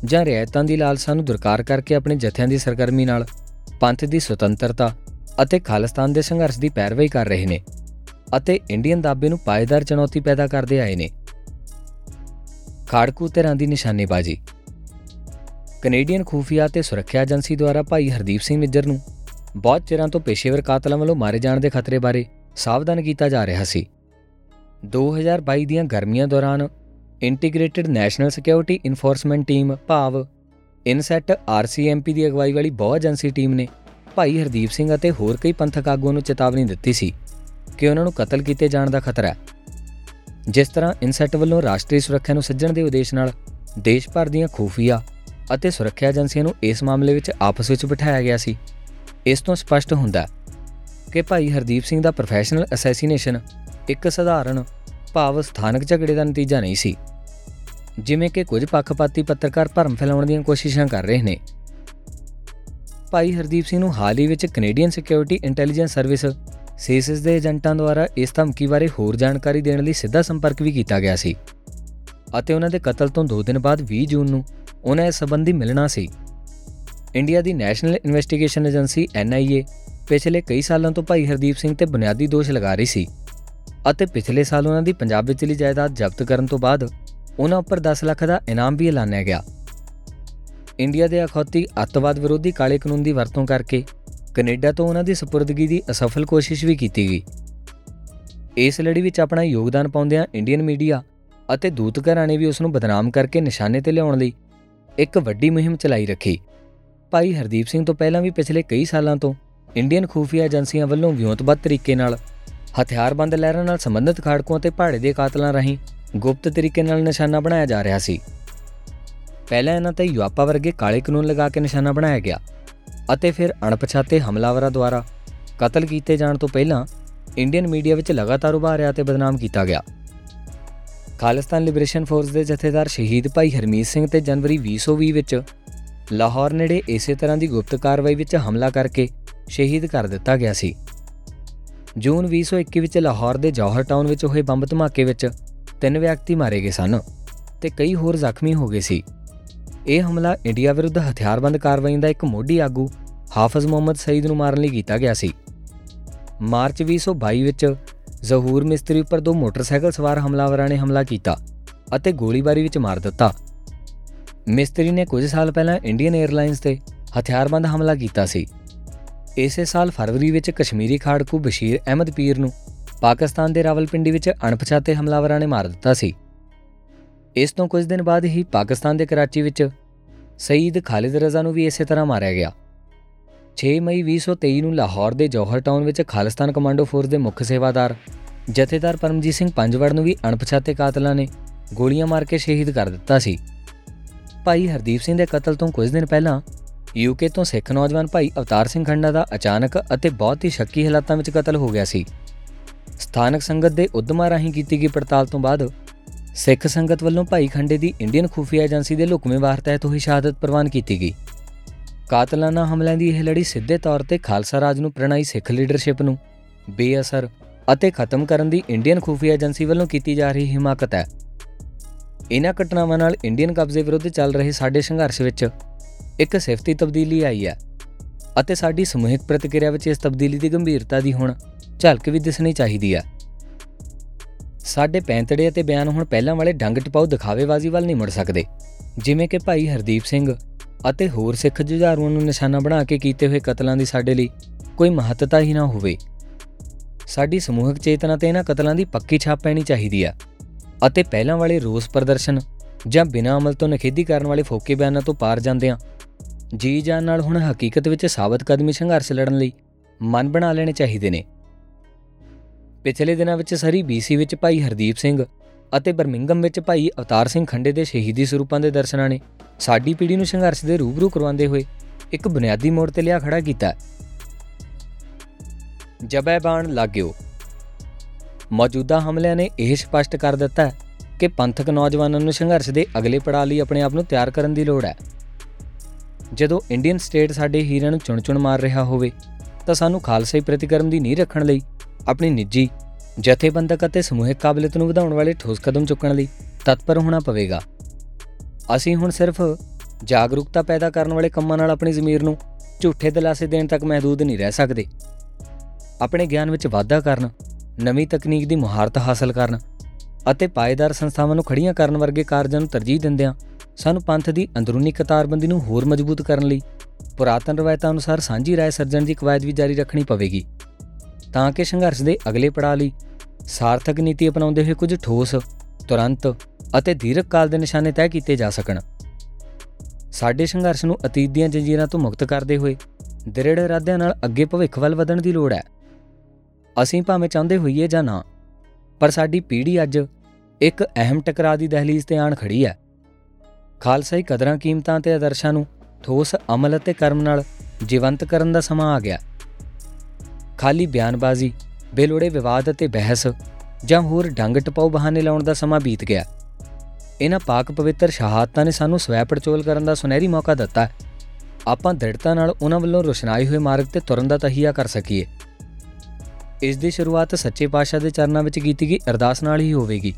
ਜਾਂ ਰਿਆਇਤਾਂ ਦੀ ਲਾਲਸਾ ਨੂੰ ਦਰਕਾਰ ਕਰਕੇ ਆਪਣੇ ਜਥਿਆਂ ਦੀ ਸਰਗਰਮੀ ਨਾਲ ਪੰਥ ਦੀ ਸੁਤੰਤਰਤਾ ਅਤੇ ਖਾਲਿਸਤਾਨ ਦੇ ਸੰਘਰਸ਼ ਦੀ ਪੈਰਵਾਈ ਕਰ ਰਹੇ ਨੇ ਅਤੇ ਇੰਡੀਅਨ ਦਾਬੇ ਨੂੰ ਪਾਇਦਾਰ ਚੁਣੌਤੀ ਪੈਦਾ ਕਰਦੇ ਆਏ ਨੇ। ਖਾੜਕੂ ਧਿਰਾਂ ਦੀ ਨਿਸ਼ਾਨੇਬਾਜ਼ੀ ਕੈਨੇਡੀਅਨ ਖੂਫੀਆ ਤੇ ਸੁਰੱਖਿਆ ਏਜੰਸੀ ਦੁਆਰਾ ਭਾਈ ਹਰਦੀਪ ਸਿੰਘ ਨਿੱਜਰ ਨੂੰ ਬਹੁਤ ਚਿਰਾਂ ਤੋਂ ਪੇਸ਼ੇਵਰ ਕਾਤਲਾਂ ਵੱਲੋਂ ਮਾਰੇ ਜਾਣ ਦੇ ਖਤਰੇ ਬਾਰੇ ਸਾਵਧਾਨ ਕੀਤਾ ਜਾ ਰਿਹਾ ਸੀ। 2022 ਦੀਆਂ ਗਰਮੀਆਂ ਦੌਰਾਨ integrated national security enforcement team ਭਾਵ ਇਨਸੈਟ ਆਰਸੀਐਮਪੀ ਦੀ ਅਗਵਾਈ ਵਾਲੀ ਬਹੁ ਏਜੰਸੀ ਟੀਮ ਨੇ ਭਾਈ ਹਰਦੀਪ ਸਿੰਘ ਅਤੇ ਹੋਰ ਕਈ ਪੰਥਕ ਆਗੂਆਂ ਨੂੰ ਚੇਤਾਵਨੀ ਦਿੱਤੀ ਸੀ ਕਿ ਉਹਨਾਂ ਨੂੰ ਕਤਲ ਕੀਤੇ ਜਾਣ ਦਾ ਖਤਰਾ ਹੈ। ਜਿਸ ਤਰ੍ਹਾਂ ਇਨਸੈਟ ਵੱਲੋਂ ਰਾਸ਼ਟਰੀ ਸੁਰੱਖਿਆ ਨੂੰ ਸੱਜਣ ਦੇ ਉਦੇਸ਼ ਨਾਲ ਦੇਸ਼ ਭਰ ਦੀਆਂ ਖੂਫੀਆ ਅਤੇ ਸੁਰੱਖਿਆ ਏਜੰਸੀਆਂ ਨੂੰ ਇਸ ਮਾਮਲੇ ਵਿੱਚ ਆਪਸ ਵਿੱਚ ਬਿਠਾਇਆ ਗਿਆ ਸੀ। ਇਸ ਤੋਂ ਸਪਸ਼ਟ ਹੁੰਦਾ ਕਿ ਭਾਈ ਹਰਦੀਪ ਸਿੰਘ ਦਾ ਪ੍ਰੋਫੈਸ਼ਨਲ ਅਸੈਸੀਨੇਸ਼ਨ ਇੱਕ ਸਧਾਰਨ ਭਾਵ ਸਥਾਨਕ ਝਗੜੇ ਦਾ ਨਤੀਜਾ ਨਹੀਂ ਸੀ। ਜਿਵੇਂ ਕਿ ਕੁਝ ਪੱਖਪਾਤੀ ਪੱਤਰਕਾਰ ਭਰਮ ਫੈਲਾਉਣ ਦੀਆਂ ਕੋਸ਼ਿਸ਼ਾਂ ਕਰ ਰਹੇ ਨੇ। ਭਾਈ ਹਰਦੀਪ ਸਿੰਘ ਨੂੰ ਹਾਲ ਹੀ ਵਿੱਚ Canadian security intelligence service CSIS ਦੇ ਏਜੰਟਾਂ ਦੁਆਰਾ ਇਸ ਧਮਕੀ ਬਾਰੇ ਹੋਰ ਜਾਣਕਾਰੀ ਦੇਣ ਲਈ ਸਿੱਧਾ ਸੰਪਰਕ ਵੀ ਕੀਤਾ ਗਿਆ ਸੀ। ਅਤੇ ਉਹਨਾਂ ਦੇ ਕਤਲ ਤੋਂ 2 ਦਿਨ ਬਾਅਦ 20 ਜੂਨ ਨੂੰ ਉਹਨਾਂ ਇਸ ਸੰਬੰਧੀ ਮਿਲਣਾ ਸੀ। ਇੰਡੀਆ ਦੀ ਨੈਸ਼ਨਲ ਇਨਵੈਸਟੀਗੇਸ਼ਨ ਏਜੰਸੀ ਐਨਆਈਏ ਪਿਛਲੇ ਕਈ ਸਾਲਾਂ ਤੋਂ ਭਾਈ ਹਰਦੀਪ ਸਿੰਘ ਤੇ ਬੁਨਿਆਦੀ ਦੋਸ਼ ਲਗਾ ਰਹੀ ਸੀ ਅਤੇ ਪਿਛਲੇ ਸਾਲ ਉਹਨਾਂ ਦੀ ਪੰਜਾਬ ਵਿਚਲੀ ਜਾਇਦਾਦ ਜ਼ਬਤ ਕਰਨ ਤੋਂ ਬਾਅਦ ਉਹਨਾਂ ਉੱਪਰ 10 ਲੱਖ ਦਾ ਇਨਾਮ ਵੀ ਐਲਾਨਿਆ ਗਿਆ। ਇੰਡੀਆ ਦੇ ਅਖੌਤੀ ਅੱਤਵਾਦ ਵਿਰੋਧੀ ਕਾਲੇ ਕਾਨੂੰਨ ਦੀ ਵਰਤੋਂ ਕਰਕੇ ਕੈਨੇਡਾ ਤੋਂ ਉਹਨਾਂ ਦੀ ਸਪੁਰਦਗੀ ਦੀ ਅਸਫਲ ਕੋਸ਼ਿਸ਼ ਵੀ ਕੀਤੀ ਗਈ। ਇਸ ਲੜੀ ਵਿੱਚ ਆਪਣਾ ਯੋਗਦਾਨ ਪਾਉਂਦਿਆਂ ਇੰਡੀਅਨ ਮੀਡੀਆ ਅਤੇ ਦੂਤ ਘਰਾਣੇ ਵੀ ਉਸ ਨੂੰ ਬਦਨਾਮ ਕਰਕੇ ਨਿਸ਼ਾਨੇ ਤੇ ਲਿਆਉਣ ਲਈ ਇੱਕ ਵੱਡੀ ਮੁਹਿੰਮ ਚਲਾਈ ਰੱਖੀ। ਭਾਈ ਹਰਦੀਪ ਸਿੰਘ ਤੋਂ ਪਹਿਲਾਂ ਵੀ ਪਿਛਲੇ ਕਈ ਸਾਲਾਂ ਤੋਂ ਇੰਡੀਅਨ ਖੂਫੀਆ ਏਜੰਸੀਆਂ ਵੱਲੋਂ ਵਿਉਂਤਬੱਧ ਤਰੀਕੇ ਨਾਲ ਹਥਿਆਰਬੰਦ ਲਹਿਰਾਂ ਨਾਲ ਸੰਬੰਧਿਤ ਖਾੜਕੂਆਂ ਤੇ ਪਹਾੜੇ ਦੇ ਕਾਤਲਾਂ ਰਾਹੀਂ ਗੁਪਤ ਤਰੀਕੇ ਨਾਲ ਨਿਸ਼ਾਨਾ ਬਣਾਇਆ ਜਾ ਰਿਹਾ ਸੀ। ਪਹਿਲਾਂ ਇਹਨਾਂ ਤੇ ਯੁਆਪਾ ਵਰਗੇ ਕਾਲੇ ਕਾਨੂੰਨ ਲਗਾ ਕੇ ਨਿਸ਼ਾਨਾ ਬਣਾਇਆ ਗਿਆ ਅਤੇ ਫਿਰ ਅਣਪਛਾਤੇ ਹਮਲਾਵਰਾਂ ਦੁਆਰਾ ਕਤਲ ਕੀਤੇ ਜਾਣ ਤੋਂ ਪਹਿਲਾਂ ਇੰਡੀਅਨ ਮੀਡੀਆ ਵਿੱਚ ਲਗਾਤਾਰ ਉਭਾਰਿਆ ਤੇ ਬਦਨਾਮ ਕੀਤਾ ਗਿਆ। ਖਾਲਿਸਤਾਨ ਲਿਬਰੇਸ਼ਨ ਫੋਰਸ ਦੇ ਜਥੇਦਾਰ ਸ਼ਹੀਦ ਭਾਈ ਹਰਮੀਤ ਸਿੰਘ ਤੇ ਜਨਵਰੀ 2020 ਵਿੱਚ ਲਾਹੌਰ ਨੇੜੇ ਇਸੇ ਤਰ੍ਹਾਂ ਦੀ ਗੁਪਤ ਕਾਰਵਾਈ ਵਿੱਚ ਹਮਲਾ ਕਰਕੇ ਸ਼ਹੀਦ ਕਰ ਦਿੱਤਾ ਗਿਆ ਸੀ। ਜੂਨ 2021 ਵਿੱਚ ਲਾਹੌਰ ਦੇ ਜੌਹਰ ਟਾਊਨ ਵਿੱਚ ਹੋਏ ਬੰਬ ਧਮਾਕੇ ਵਿੱਚ ਤਿੰਨ ਵਿਅਕਤੀ ਮਾਰੇ ਗਏ ਸਨ ਤੇ ਕਈ ਹੋਰ ਜ਼ਖਮੀ ਹੋ ਗਏ ਸੀ। ਇਹ ਹਮਲਾ ਇੰਡੀਆ ਵਿਰੁੱਧ ਹਥਿਆਰਬੰਦ ਕਾਰਵਾਈ ਦਾ ਇੱਕ ਮੋਢੀ ਆਗੂ ਹਾਫਜ਼ ਮੁਹੰਮਦ ਸਈਦ ਨੂੰ ਮਾਰਨ ਲਈ ਕੀਤਾ ਗਿਆ ਸੀ। ਮਾਰਚ 2022 ਵਿੱਚ ਜ਼ਹੂਰ ਮਿਸਤਰੀ ਉੱਪਰ ਦੋ ਮੋਟਰਸਾਈਕਲ ਸਵਾਰ ਹਮਲਾਵਰਾਂ ਨੇ ਹਮਲਾ ਕੀਤਾ ਅਤੇ ਗੋਲੀਬਾਰੀ ਵਿੱਚ ਮਾਰ ਦਿੱਤਾ। ਮਿਸਤਰੀ ਨੇ ਕੁਝ ਸਾਲ ਪਹਿਲਾਂ ਇੰਡੀਅਨ 에ਅਰਲਾਈਨਸ ਤੇ ਹਥਿਆਰਬੰਦ ਹਮਲਾ ਕੀਤਾ ਸੀ। ਇਸੇ ਸਾਲ ਫਰਵਰੀ ਵਿੱਚ ਕਸ਼ਮੀਰੀ ਖਾੜਕੂ ਬਸ਼ੀਰ ਅਹਿਮਦ ਪੀਰ ਨੂੰ ਪਾਕਿਸਤਾਨ ਦੇ ਰਾਵਲਪਿੰਡੀ ਵਿੱਚ ਅਣਪਛਾਤੇ ਹਮਲਾਵਰਾਂ ਨੇ ਮਾਰ ਦਿੱਤਾ ਸੀ। ਇਸ ਤੋਂ ਕੁਝ ਦਿਨ ਬਾਅਦ ਹੀ ਪਾਕਿਸਤਾਨ ਦੇ ਕਰਾਚੀ ਵਿੱਚ ਸਈਦ ਖਾਲਿਦ ਰਜ਼ਾ ਨੂੰ ਵੀ ਇਸੇ ਤਰ੍ਹਾਂ ਮਾਰਿਆ ਗਿਆ। 6 ਮਈ 2023 ਨੂੰ ਲਾਹੌਰ ਦੇ ਜੌਹਰ ਟਾਊਨ ਵਿੱਚ ਖਾਲਿਸਤਾਨ ਕਮਾਂਡੋ ਫੋਰਸ ਦੇ ਮੁੱਖ ਸੇਵਾਦਾਰ ਜਥੇਦਾਰ ਪਰਮਜੀਤ ਸਿੰਘ ਪੰਜਵੜ ਨੂੰ ਵੀ ਅਣਪਛਾਤੇ ਕਾਤਲਾਂ ਨੇ ਗੋਲੀਆਂ ਮਾਰ ਕੇ ਸ਼ਹੀਦ ਕਰ ਦਿੱਤਾ ਸੀ। ਭਾਈ ਹਰਦੀਪ ਸਿੰਘ ਦੇ ਕਤਲ ਤੋਂ ਕੁਝ ਦਿਨ ਪਹਿਲਾਂ ਯੂਕੇ ਤੋਂ ਸਿੱਖ ਨੌਜਵਾਨ ਭਾਈ ਅਵਤਾਰ ਸਿੰਘ ਖੰਡਾ ਦਾ ਅਚਾਨਕ ਅਤੇ ਬਹੁਤ ਹੀ ਸ਼ੱਕੀ ਹਾਲਾਤਾਂ ਵਿੱਚ ਕਤਲ ਹੋ ਗਿਆ ਸੀ। ਸਥਾਨਕ ਸੰਗਤ ਦੇ ਉਦਮਾਂ ਰਾਹੀਂ ਕੀਤੀ ਗਈ ਪੜਤਾਲ ਤੋਂ ਬਾਅਦ ਸਿੱਖ ਸੰਗਤ ਵੱਲੋਂ ਭਾਈ ਖੰਡੇ ਦੀ ਇੰਡੀਅਨ ਖੂਫੀਆ ਏਜੰਸੀ ਦੇ ਲੁਕਵੇਂ ਵਾਰ ਤਹਿਤ ਹੋਈ ਸ਼ਹਾਦਤ ਪ੍ਰਵਾਨ ਕੀਤੀ ਗਈ। ਕਾਤਲਾਨਾ ਹਮਲਿਆਂ ਦੀ ਇਹ ਲੜੀ ਸਿੱਧੇ ਤੌਰ ਤੇ ਖਾਲਸਾ ਰਾਜ ਨੂੰ ਪ੍ਰਣਾਈ ਸਿੱਖ ਲੀਡਰਸ਼ਿਪ ਨੂੰ। ਬੇਅਸਰ ਅਤੇ ਖਤਮ ਕਰਨ ਦੀ ਇੰਡੀਅਨ ਖੂਫੀਆ ਏਜੰਸੀ ਵੱਲੋਂ ਕੀਤੀ ਜਾ ਰਹੀ ਹਿਮਾਕਤ ਹੈ। ਇਨ੍ਹਾਂ ਘਟਨਾਵਾਂ ਨਾਲ ਇੰਡੀਅਨ ਕਬਜ਼ੇ ਵਿਰੁੱਧ ਚੱਲ ਰਹੇ ਸਾਡੇ ਸੰਘਰਸ਼ ਵਿੱਚ ਇੱਕ ਸਿਫਤੀ ਤਬਦੀਲੀ ਆਈ ਹੈ ਅਤੇ ਸਾਡੀ ਸਮੂਹਿਕ ਪ੍ਰਤੀਕਿਰਿਆ ਵਿੱਚ ਇਸ ਤਬਦੀਲੀ ਦੀ ਗੰਭੀਰਤਾ ਦੀ ਹੁਣ ਝਲਕ ਵੀ ਦਿਸਣੀ ਚਾਹੀਦੀ ਹੈ। ਸਾਡੇ ਪੈਂਤੜੇ ਅਤੇ ਬਿਆਨ ਹੁਣ ਪਹਿਲਾਂ ਵਾਲੇ ਡੰਗ ਟਪਾਉ ਦਿਖਾਵੇਬਾਜ਼ੀ ਵੱਲ ਨਹੀਂ ਮੁੜ ਸਕਦੇ, ਜਿਵੇਂ ਕਿ ਭਾਈ ਹਰਦੀਪ ਸਿੰਘ ਅਤੇ ਹੋਰ ਸਿੱਖ ਜੁਝਾਰੂਆਂ ਨੂੰ ਨਿਸ਼ਾਨਾ ਬਣਾ ਕੇ ਕੀਤੇ ਹੋਏ ਕਤਲਾਂ ਦੀ ਸਾਡੇ ਲਈ ਕੋਈ ਮਹੱਤਤਾ ਹੀ ਨਾ ਹੋਵੇ। ਸਾਡੀ ਸਮੂਹਿਕ ਚੇਤਨਾ ਤੇ ਇਹਨਾਂ ਕਤਲਾਂ ਦੀ ਪੱਕੀ ਛਾਪ ਪੈਣੀ ਚਾਹੀਦੀ ਹੈ ਅਤੇ ਪਹਿਲਾਂ ਵਾਲੇ ਰੋਸ ਪ੍ਰਦਰਸ਼ਨ ਜਾਂ ਬਿਨਾਂ ਅਮਲ ਤੋਂ ਨਖੇਦੀ ਕਰਨ ਵਾਲੇ ਫੋਕੇ ਬਿਆਨਾਂ ਤੋਂ ਪਾਰ ਜਾਂਦਿਆਂ ਜੀ ਜਾਨ ਨਾਲ ਹੁਣ ਹਕੀਕਤ ਵਿੱਚ ਸਾਬਤ ਕਦਮੀ ਸੰਘਰਸ਼ ਲੜਨ ਲਈ ਮਨ ਬਣਾ ਲੈਣੇ ਚਾਹੀਦੇ ਨੇ। ਪਿਛਲੇ ਦਿਨਾਂ ਵਿੱਚ ਸਰੀ ਬੀਸੀ ਵਿੱਚ ਭਾਈ ਹਰਦੀਪ ਸਿੰਘ ਅਤੇ ਬਰਮਿੰਗਮ ਵਿੱਚ ਭਾਈ ਅਵਤਾਰ ਸਿੰਘ ਖੰਡੇ ਦੇ ਸ਼ਹੀਦੀ ਸਰੂਪਾਂ ਦੇ ਦਰਸ਼ਨਾਂ ਨੇ ਸਾਡੀ ਪੀੜ੍ਹੀ ਨੂੰ ਸੰਘਰਸ਼ ਦੇ ਰੂਬਰੂ ਕਰਵਾਉਂਦੇ ਹੋਏ ਇੱਕ ਬੁਨਿਆਦੀ ਮੋੜ ਤੇ ਲਿਆ ਖੜਾ ਕੀਤਾ। ਜਬੈ ਬਾਣ ਲਾਗਿਓ। ਮੌਜੂਦਾ ਹਮਲਿਆਂ ਨੇ ਇਹ ਸਪਸ਼ਟ ਕਰ ਦਿੱਤਾ ਹੈ ਕਿ ਪੰਥਕ ਨੌਜਵਾਨਾਂ ਨੂੰ ਸੰਘਰਸ਼ ਦੇ ਅਗਲੇ ਪੜਾਅ ਲਈ ਆਪਣੇ ਆਪ ਨੂੰ ਤਿਆਰ ਕਰਨ ਦੀ ਲੋੜ ਹੈ। ਜਦੋਂ ਇੰਡੀਅਨ ਸਟੇਟ ਸਾਡੇ ਹੀਰਿਆਂ ਨੂੰ ਚੁਣ-ਚੁਣ ਮਾਰ ਰਿਹਾ ਹੋਵੇ, ਤਾਂ ਸਾਨੂੰ ਖਾਲਸਾਈ ਪ੍ਰਤੀਕਰਮ ਦੀ ਨੀਂਹ ਰੱਖਣ ਲਈ ਆਪਣੀ ਨਿੱਜੀ ਜਥੇਬੰਦਕ ਅਤੇ ਸਮੂਹਿਕ ਕਾਬਲੀਅਤ ਨੂੰ ਵਧਾਉਣ ਵਾਲੇ ਠੋਸ ਕਦਮ ਚੁੱਕਣ ਲਈ ਤਤਪਰ ਹੋਣਾ ਪਵੇਗਾ। ਅਸੀਂ ਹੁਣ ਸਿਰਫ ਜਾਗਰੂਕਤਾ ਪੈਦਾ ਕਰਨ ਵਾਲੇ ਕੰਮਾਂ ਨਾਲ ਆਪਣੀ ਜ਼ਮੀਰ ਨੂੰ ਝੂਠੇ ਦਿਲਾਸੇ ਦੇਣ ਤੱਕ ਮਹਦੂਦ ਨਹੀਂ ਰਹਿ ਸਕਦੇ। ਆਪਣੇ ਗਿਆਨ ਵਿੱਚ ਵਾਧਾ ਕਰਨ, ਨਵੀਂ ਤਕਨੀਕ ਦੀ ਮੁਹਾਰਤ ਹਾਸਲ ਕਰਨ ਅਤੇ ਪਾਏਦਾਰ ਸੰਸਥਾਵਾਂ ਨੂੰ ਖੜੀਆਂ ਕਰਨ ਵਰਗੇ ਕਾਰਜਾਂ ਨੂੰ ਤਰਜੀਹ ਦਿੰਦਿਆਂ ਸਾਨੂੰ ਪੰਥ ਦੀ ਅੰਦਰੂਨੀ ਕਤਾਰਬੰਦੀ ਨੂੰ ਹੋਰ ਮਜ਼ਬੂਤ ਕਰਨ ਲਈ ਪੁਰਾਤਨ ਰਵਾਇਤਾਂ ਅਨੁਸਾਰ ਸਾਂਝੀ ਰਾਏ ਸਰਜਣ ਦੀ ਕਵਾਇਦ ਵੀ ਜਾਰੀ ਰੱਖਣੀ ਪਵੇਗੀ। ਤਾਂ ਕਿ ਸੰਘਰਸ਼ ਦੇ ਅਗਲੇ ਪੜਾਅ ਲਈ ਸਾਰਥਕ ਨੀਤੀ ਅਪਣਾਉਂਦੇ ਹੋਏ ਕੁਝ ਠੋਸ, ਤੁਰੰਤ ਅਤੇ ਦੀਰਘ ਕਾਲ ਦੇ ਨਿਸ਼ਾਨੇ ਤੈਅ ਕੀਤੇ ਜਾ ਸਕਣ। ਸਾਡੇ ਸੰਘਰਸ਼ ਨੂੰ ਅਤੀਤ ਦੀਆਂ ਜੰਜੀਰਾਂ ਤੋਂ ਮੁਕਤ ਕਰਦੇ ਹੋਏ ਦ੍ਰਿੜ ਇਰਾਦਿਆਂ ਨਾਲ ਅੱਗੇ ਭਵਿੱਖ ਵੱਲ ਵਧਣ ਦੀ ਲੋੜ ਹੈ। ਅਸੀਂ ਭਾਵੇਂ ਚਾਹੁੰਦੇ ਹੋਈਏ ਜਾਂ ਨਾ, ਪਰ ਸਾਡੀ ਪੀੜ੍ਹੀ ਅੱਜ ਇੱਕ ਅਹਿਮ ਟਕਰਾਅ ਦੀ ਦਹਲੀਜ਼ ਤੇ ਆਣ ਖੜੀ ਹੈ। ਖਾਲਸਾਈ ਕਦਰਾਂ ਕੀਮਤਾਂ ਤੇ ਆਦਰਸ਼ਾਂ ਨੂੰ ਠੋਸ ਅਮਲ ਅਤੇ ਕਰਮ ਨਾਲ ਜੀਵੰਤ ਕਰਨ ਦਾ ਸਮਾਂ ਆ ਗਿਆ। ਖਾਲੀ ਬਿਆਨਬਾਜ਼ੀ ਬੇਲੋੜੇ ਵਿਵਾਦ ਅਤੇ ਬਹਿਸ ਜਾਂ ਹੋਰ ਡੰਗ ਟਪਾਉ ਬਹਾਨੇ ਲਾਉਣ ਦਾ ਸਮਾਂ ਬੀਤ ਗਿਆ। ਇਹਨਾਂ ਪਾਕ ਪਵਿੱਤਰ ਸ਼ਹਾਦਤਾਂ ਨੇ ਸਾਨੂੰ ਸਵੈ ਪੜਚੋਲ ਕਰਨ ਦਾ ਸੁਨਹਿਰੀ ਮੌਕਾ ਦਿੱਤਾ। ਹੈ ਆਪਾਂ ਦ੍ਰਿੜਤਾ ਨਾਲ ਉਹਨਾਂ ਵੱਲੋਂ ਰੁਸ਼ਨਾਈ ਹੋਏ ਮਾਰਗ ਤੇ ਤੁਰਨ ਦਾ ਤਹੀਆ ਕਰ ਸਕੀਏ। ਇਸ ਦੀ ਸ਼ੁਰੂਆਤ ਸੱਚੇ ਪਾਤਸ਼ਾਹ ਦੇ ਚਰਨਾਂ ਵਿੱਚ ਕੀਤੀ ਗਈ ਅਰਦਾਸ ਨਾਲ ਹੀ ਹੋਵੇਗੀ,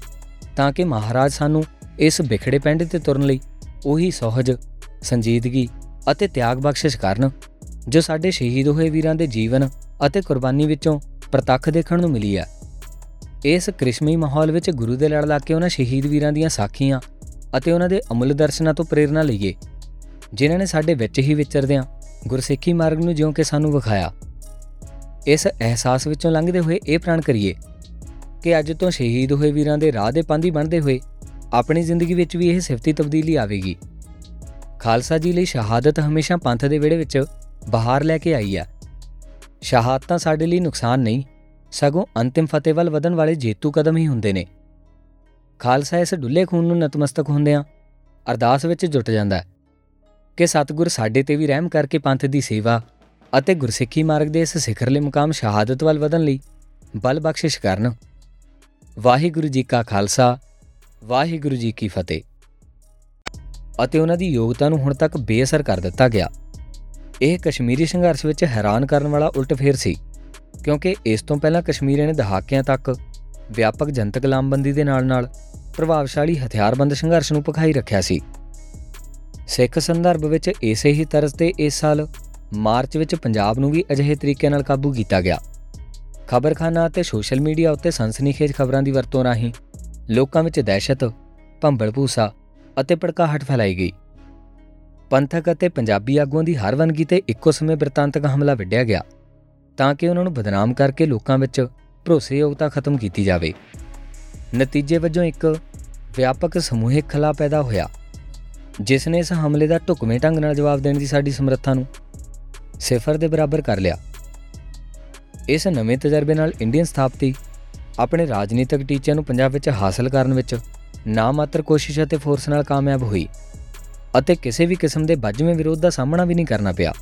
ਤਾਂ ਕਿ ਮਹਾਰਾਜ ਸਾਨੂੰ ਇਸ ਵਿਖੜੇ ਪੈਂਡੇ ਤੇ ਤੁਰਨ ਲਈ ਉਹੀ ਸੋਹਜ, ਸੰਜੀਦਗੀ ਅਤੇ ਤਿਆਗ ਬਖਸ਼ਿਸ਼ ਕਰਨ, ਜੋ ਸਾਡੇ ਸ਼ਹੀਦ ਹੋਏ ਵੀਰਾਂ ਦੇ ਜੀਵਨ ਅਤੇ ਕੁਰਬਾਨੀ ਵਿੱਚੋਂ ਪ੍ਰਤੱਖ ਦੇਖਣ ਨੂੰ ਮਿਲੀ ਹੈ ਇਸ ਕ੍ਰਿਸ਼ਮੀ ਮਾਹੌਲ ਵਿੱਚ ਗੁਰੂ ਦੇ ਲੜ ਲਾ ਕੇ ਉਹਨਾਂ ਸ਼ਹੀਦ ਵੀਰਾਂ ਦੀਆਂ ਸਾਖੀਆਂ ਅਤੇ ਉਹਨਾਂ ਦੇ ਅਮੁੱਲ ਦਰਸ਼ਨਾਂ ਤੋਂ ਪ੍ਰੇਰਣਾ ਲਈਏ, ਜਿਨ੍ਹਾਂ ਨੇ ਸਾਡੇ ਵਿੱਚ ਹੀ ਵਿਚਰਦਿਆਂ ਗੁਰਸਿੱਖੀ ਮਾਰਗ ਨੂੰ ਜਿਉਂ ਕਿ ਸਾਨੂੰ ਵਿਖਾਇਆ। ਇਸ ਅਹਿਸਾਸ ਵਿੱਚੋਂ ਲੰਘਦੇ ਹੋਏ ਇਹ ਪ੍ਰਣ ਕਰੀਏ ਕਿ ਅੱਜ ਤੋਂ ਸ਼ਹੀਦ ਹੋਏ ਵੀਰਾਂ ਦੇ ਰਾਹ ਦੇ ਪਾਂਦੀ ਬਣਦੇ ਹੋਏ ਆਪਣੀ ਜ਼ਿੰਦਗੀ ਵਿੱਚ ਵੀ ਇਹ ਸਿਫਤੀ ਤਬਦੀਲੀ ਆਵੇਗੀ। ਖਾਲਸਾ ਜੀ ਲਈ ਸ਼ਹਾਦਤ ਹਮੇਸ਼ਾ ਪੰਥ ਦੇ ਵਿੜੇ ਵਿੱਚ ਬਹਾਰ ਲੈ ਕੇ ਆਈ ਹੈ ਸ਼ਹਾਦਤਾਂ ਸਾਡੇ ਲਈ ਨੁਕਸਾਨ ਨਹੀਂ, ਸਗੋਂ ਅੰਤਿਮ ਫਤਿਹ ਵੱਲ ਵਧਣ ਵਾਲੇ ਜੇਤੂ ਕਦਮ ਹੀ ਹੁੰਦੇ ਨੇ। ਖਾਲਸਾ ਇਸ ਡੁੱਲੇ ਖੂਨ ਨੂੰ ਨਤਮਸਤਕ ਹੁੰਦਿਆਂ ਅਰਦਾਸ ਵਿੱਚ ਜੁਟ ਜਾਂਦਾ ਹੈ ਕਿ ਸਤਿਗੁਰ ਸਾਡੇ ਤੇ ਵੀ ਰਹਿਮ ਕਰਕੇ ਪੰਥ ਦੀ ਸੇਵਾ ਅਤੇ ਗੁਰਸਿੱਖੀ ਮਾਰਗ ਦੇ ਇਸ ਸਿਖਰਲੇ ਮੁਕਾਮ ਸ਼ਹਾਦਤ ਵੱਲ ਵਧਣ ਲਈ ਬਲ ਬਖਸ਼ਿਸ਼ ਕਰਨ। ਵਾਹਿਗੁਰੂ ਜੀ ਕਾ ਖਾਲਸਾ, ਵਾਹਿਗੁਰੂ ਜੀ ਕੀ ਫਤਿਹ। ਅਤੇ ਉਹਨਾਂ ਦੀ ਯੋਗਤਾ ਨੂੰ ਹੁਣ ਤੱਕ ਬੇਅਸਰ ਕਰ ਦਿੱਤਾ ਗਿਆ। ਇਹ ਕਸ਼ਮੀਰੀ ਸੰਘਰਸ਼ ਵਿੱਚ ਹੈਰਾਨ ਕਰਨ ਵਾਲਾ ਉਲਟਫੇਰ ਸੀ, ਕਿਉਂਕਿ ਇਸ ਤੋਂ ਪਹਿਲਾਂ ਕਸ਼ਮੀਰ ਨੇ ਦਹਾਕਿਆਂ ਤੱਕ ਵਿਆਪਕ ਜਨਤਕ ਲਾਮਬੰਦੀ ਦੇ ਨਾਲ-ਨਾਲ ਪ੍ਰਭਾਵਸ਼ਾਲੀ ਹਥਿਆਰਬੰਦ ਸੰਘਰਸ਼ ਨੂੰ ਪਖਾਈ ਰੱਖਿਆ ਸੀ। ਸਿੱਖ ਸੰਦਰਭ ਵਿੱਚ ਇਸੇ ਹੀ ਤਰਜ਼ ਤੇ ਇਸ ਸਾਲ ਮਾਰਚ ਵਿੱਚ ਪੰਜਾਬ ਨੂੰ ਵੀ ਅਜਿਹੇ ਤਰੀਕੇ ਨਾਲ ਕਾਬੂ ਕੀਤਾ ਗਿਆ। ਖਬਰਖਾਨਾ ਅਤੇ ਸੋਸ਼ਲ ਮੀਡੀਆ ਉੱਤੇ ਸਨਸਨੀਖੇਜ ਖਬਰਾਂ ਦੀ ਵਰਤੋਂ ਰਾਹੀਂ ਲੋਕਾਂ ਵਿੱਚ ਦਹਿਸ਼ਤ, ਭੰਬਲ ਭੂਸਾ ਅਤੇ ਭੜਕਾਹਟ ਫੈਲਾਈ ਗਈ। ਪੰਥਕ ਅਤੇ ਪੰਜਾਬੀ ਆਗੂਆਂ ਦੀ ਹਰ ਵਨਗੀ ਤੇ ਇੱਕੋ ਸਮੇਂ ਬ੍ਰਿਤਾਂਤਕ ਹਮਲਾ ਵਿੱਢਿਆ ਗਿਆ, ਤਾਂ ਕਿ ਉਹਨਾਂ ਨੂੰ ਬਦਨਾਮ ਕਰਕੇ ਲੋਕਾਂ ਵਿੱਚ ਭਰੋਸੇਯੋਗਤਾ ਖਤਮ ਕੀਤੀ ਜਾਵੇ। ਨਤੀਜੇ ਵਜੋਂ ਇੱਕ ਵਿਆਪਕ ਸਮੂਹਿਕ ਖਲਾ ਪੈਦਾ ਹੋਇਆ, ਜਿਸ ਨੇ ਇਸ ਹਮਲੇ ਦਾ ਢੁਕਵੇਂ ਢੰਗ ਨਾਲ ਜਵਾਬ ਦੇਣ ਦੀ ਸਾਡੀ ਸਮਰੱਥਾ ਨੂੰ ਸਿਫਰ ਦੇ ਬਰਾਬਰ ਕਰ ਲਿਆ। ਇਸ ਨਵੇਂ ਤਜਰਬੇ ਨਾਲ ਇੰਡੀਅਨ ਸਥਾਪਤੀ ਆਪਣੇ ਰਾਜਨੀਤਿਕ ਟੀਚਿਆਂ ਨੂੰ ਪੰਜਾਬ ਵਿੱਚ ਹਾਸਲ ਕਰਨ ਵਿੱਚ ਨਾ ਮਾਤਰ ਕੋਸ਼ਿਸ਼ ਅਤੇ ਫੋਰਸ ਨਾਲ ਕਾਮਯਾਬ ਹੋਈ। ਅਤੇ ਕਿਸੇ ਵੀ ਕਿਸਮ ਦੇ ਵੱਜਵੇਂ ਵਿਰੋਧ ਦਾ ਸਾਹਮਣਾ ਵੀ ਨਹੀਂ ਕਰਨਾ ਪਿਆ।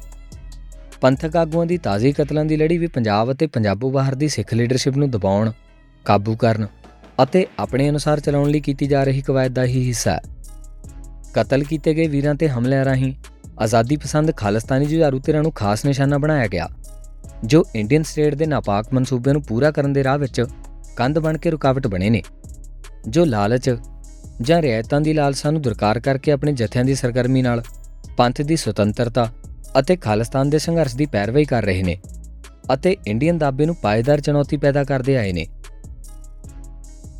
ਪੰਥਕ ਆਗੂਆਂ ਦੀ ਤਾਜ਼ੀ ਕਤਲਾਂ ਦੀ ਲੜੀ ਵੀ ਪੰਜਾਬ ਅਤੇ ਪੰਜਾਬੋਂ ਬਾਹਰ ਦੀ ਸਿੱਖ ਲੀਡਰਸ਼ਿਪ ਨੂੰ ਦਬਾਉਣ, ਕਾਬੂ ਕਰਨ ਅਤੇ ਆਪਣੇ ਅਨੁਸਾਰ ਚਲਾਉਣ ਲਈ ਕੀਤੀ ਜਾ ਰਹੀ ਕਵਾਇਦ ਦਾ ਹੀ ਹਿੱਸਾ ਹੈ। ਕਤਲ ਕੀਤੇ ਗਏ ਵੀਰਾਂ ਤੇ ਹਮਲਿਆਂ ਰਾਹੀਂ ਆਜ਼ਾਦੀ ਪਸੰਦ ਖਾਲਿਸਤਾਨੀ ਜੁਝਾਰੂ ਧਿਰਾਂ ਨੂੰ ਖਾਸ ਨਿਸ਼ਾਨਾ ਬਣਾਇਆ ਗਿਆ, ਜੋ ਇੰਡੀਅਨ ਸਟੇਟ ਦੇ ਨਾਪਾਕ ਮਨਸੂਬੇ ਨੂੰ ਪੂਰਾ ਕਰਨ ਦੇ ਰਾਹ ਵਿੱਚ ਕੰਧ ਬਣ ਕੇ ਰੁਕਾਵਟ ਬਣੇ ਨੇ, ਜੋ ਲਾਲਚ ਜਾਂ ਰਿਆਇਤਾਂ ਦੀ ਲਾਲਸਾ ਨੂੰ ਦੁਰਕਾਰ ਕਰਕੇ ਆਪਣੇ ਜਥਿਆਂ ਦੀ ਸਰਗਰਮੀ ਨਾਲ, ਪੰਥ ਦੀ ਸੁਤੰਤਰਤਾ ਅਤੇ ਖਾਲਿਸਤਾਨ ਦੇ ਸੰਘਰਸ਼ ਦੀ ਪੈਰਵਾਈ ਕਰ ਰਹੇ ਨੇ ਅਤੇ ਇੰਡੀਅਨ ਦਾਬੇ ਨੂੰ ਪਾਇਦਾਰ ਚੁਣੌਤੀ ਪੈਦਾ ਕਰਦੇ ਆਏ ਨੇ।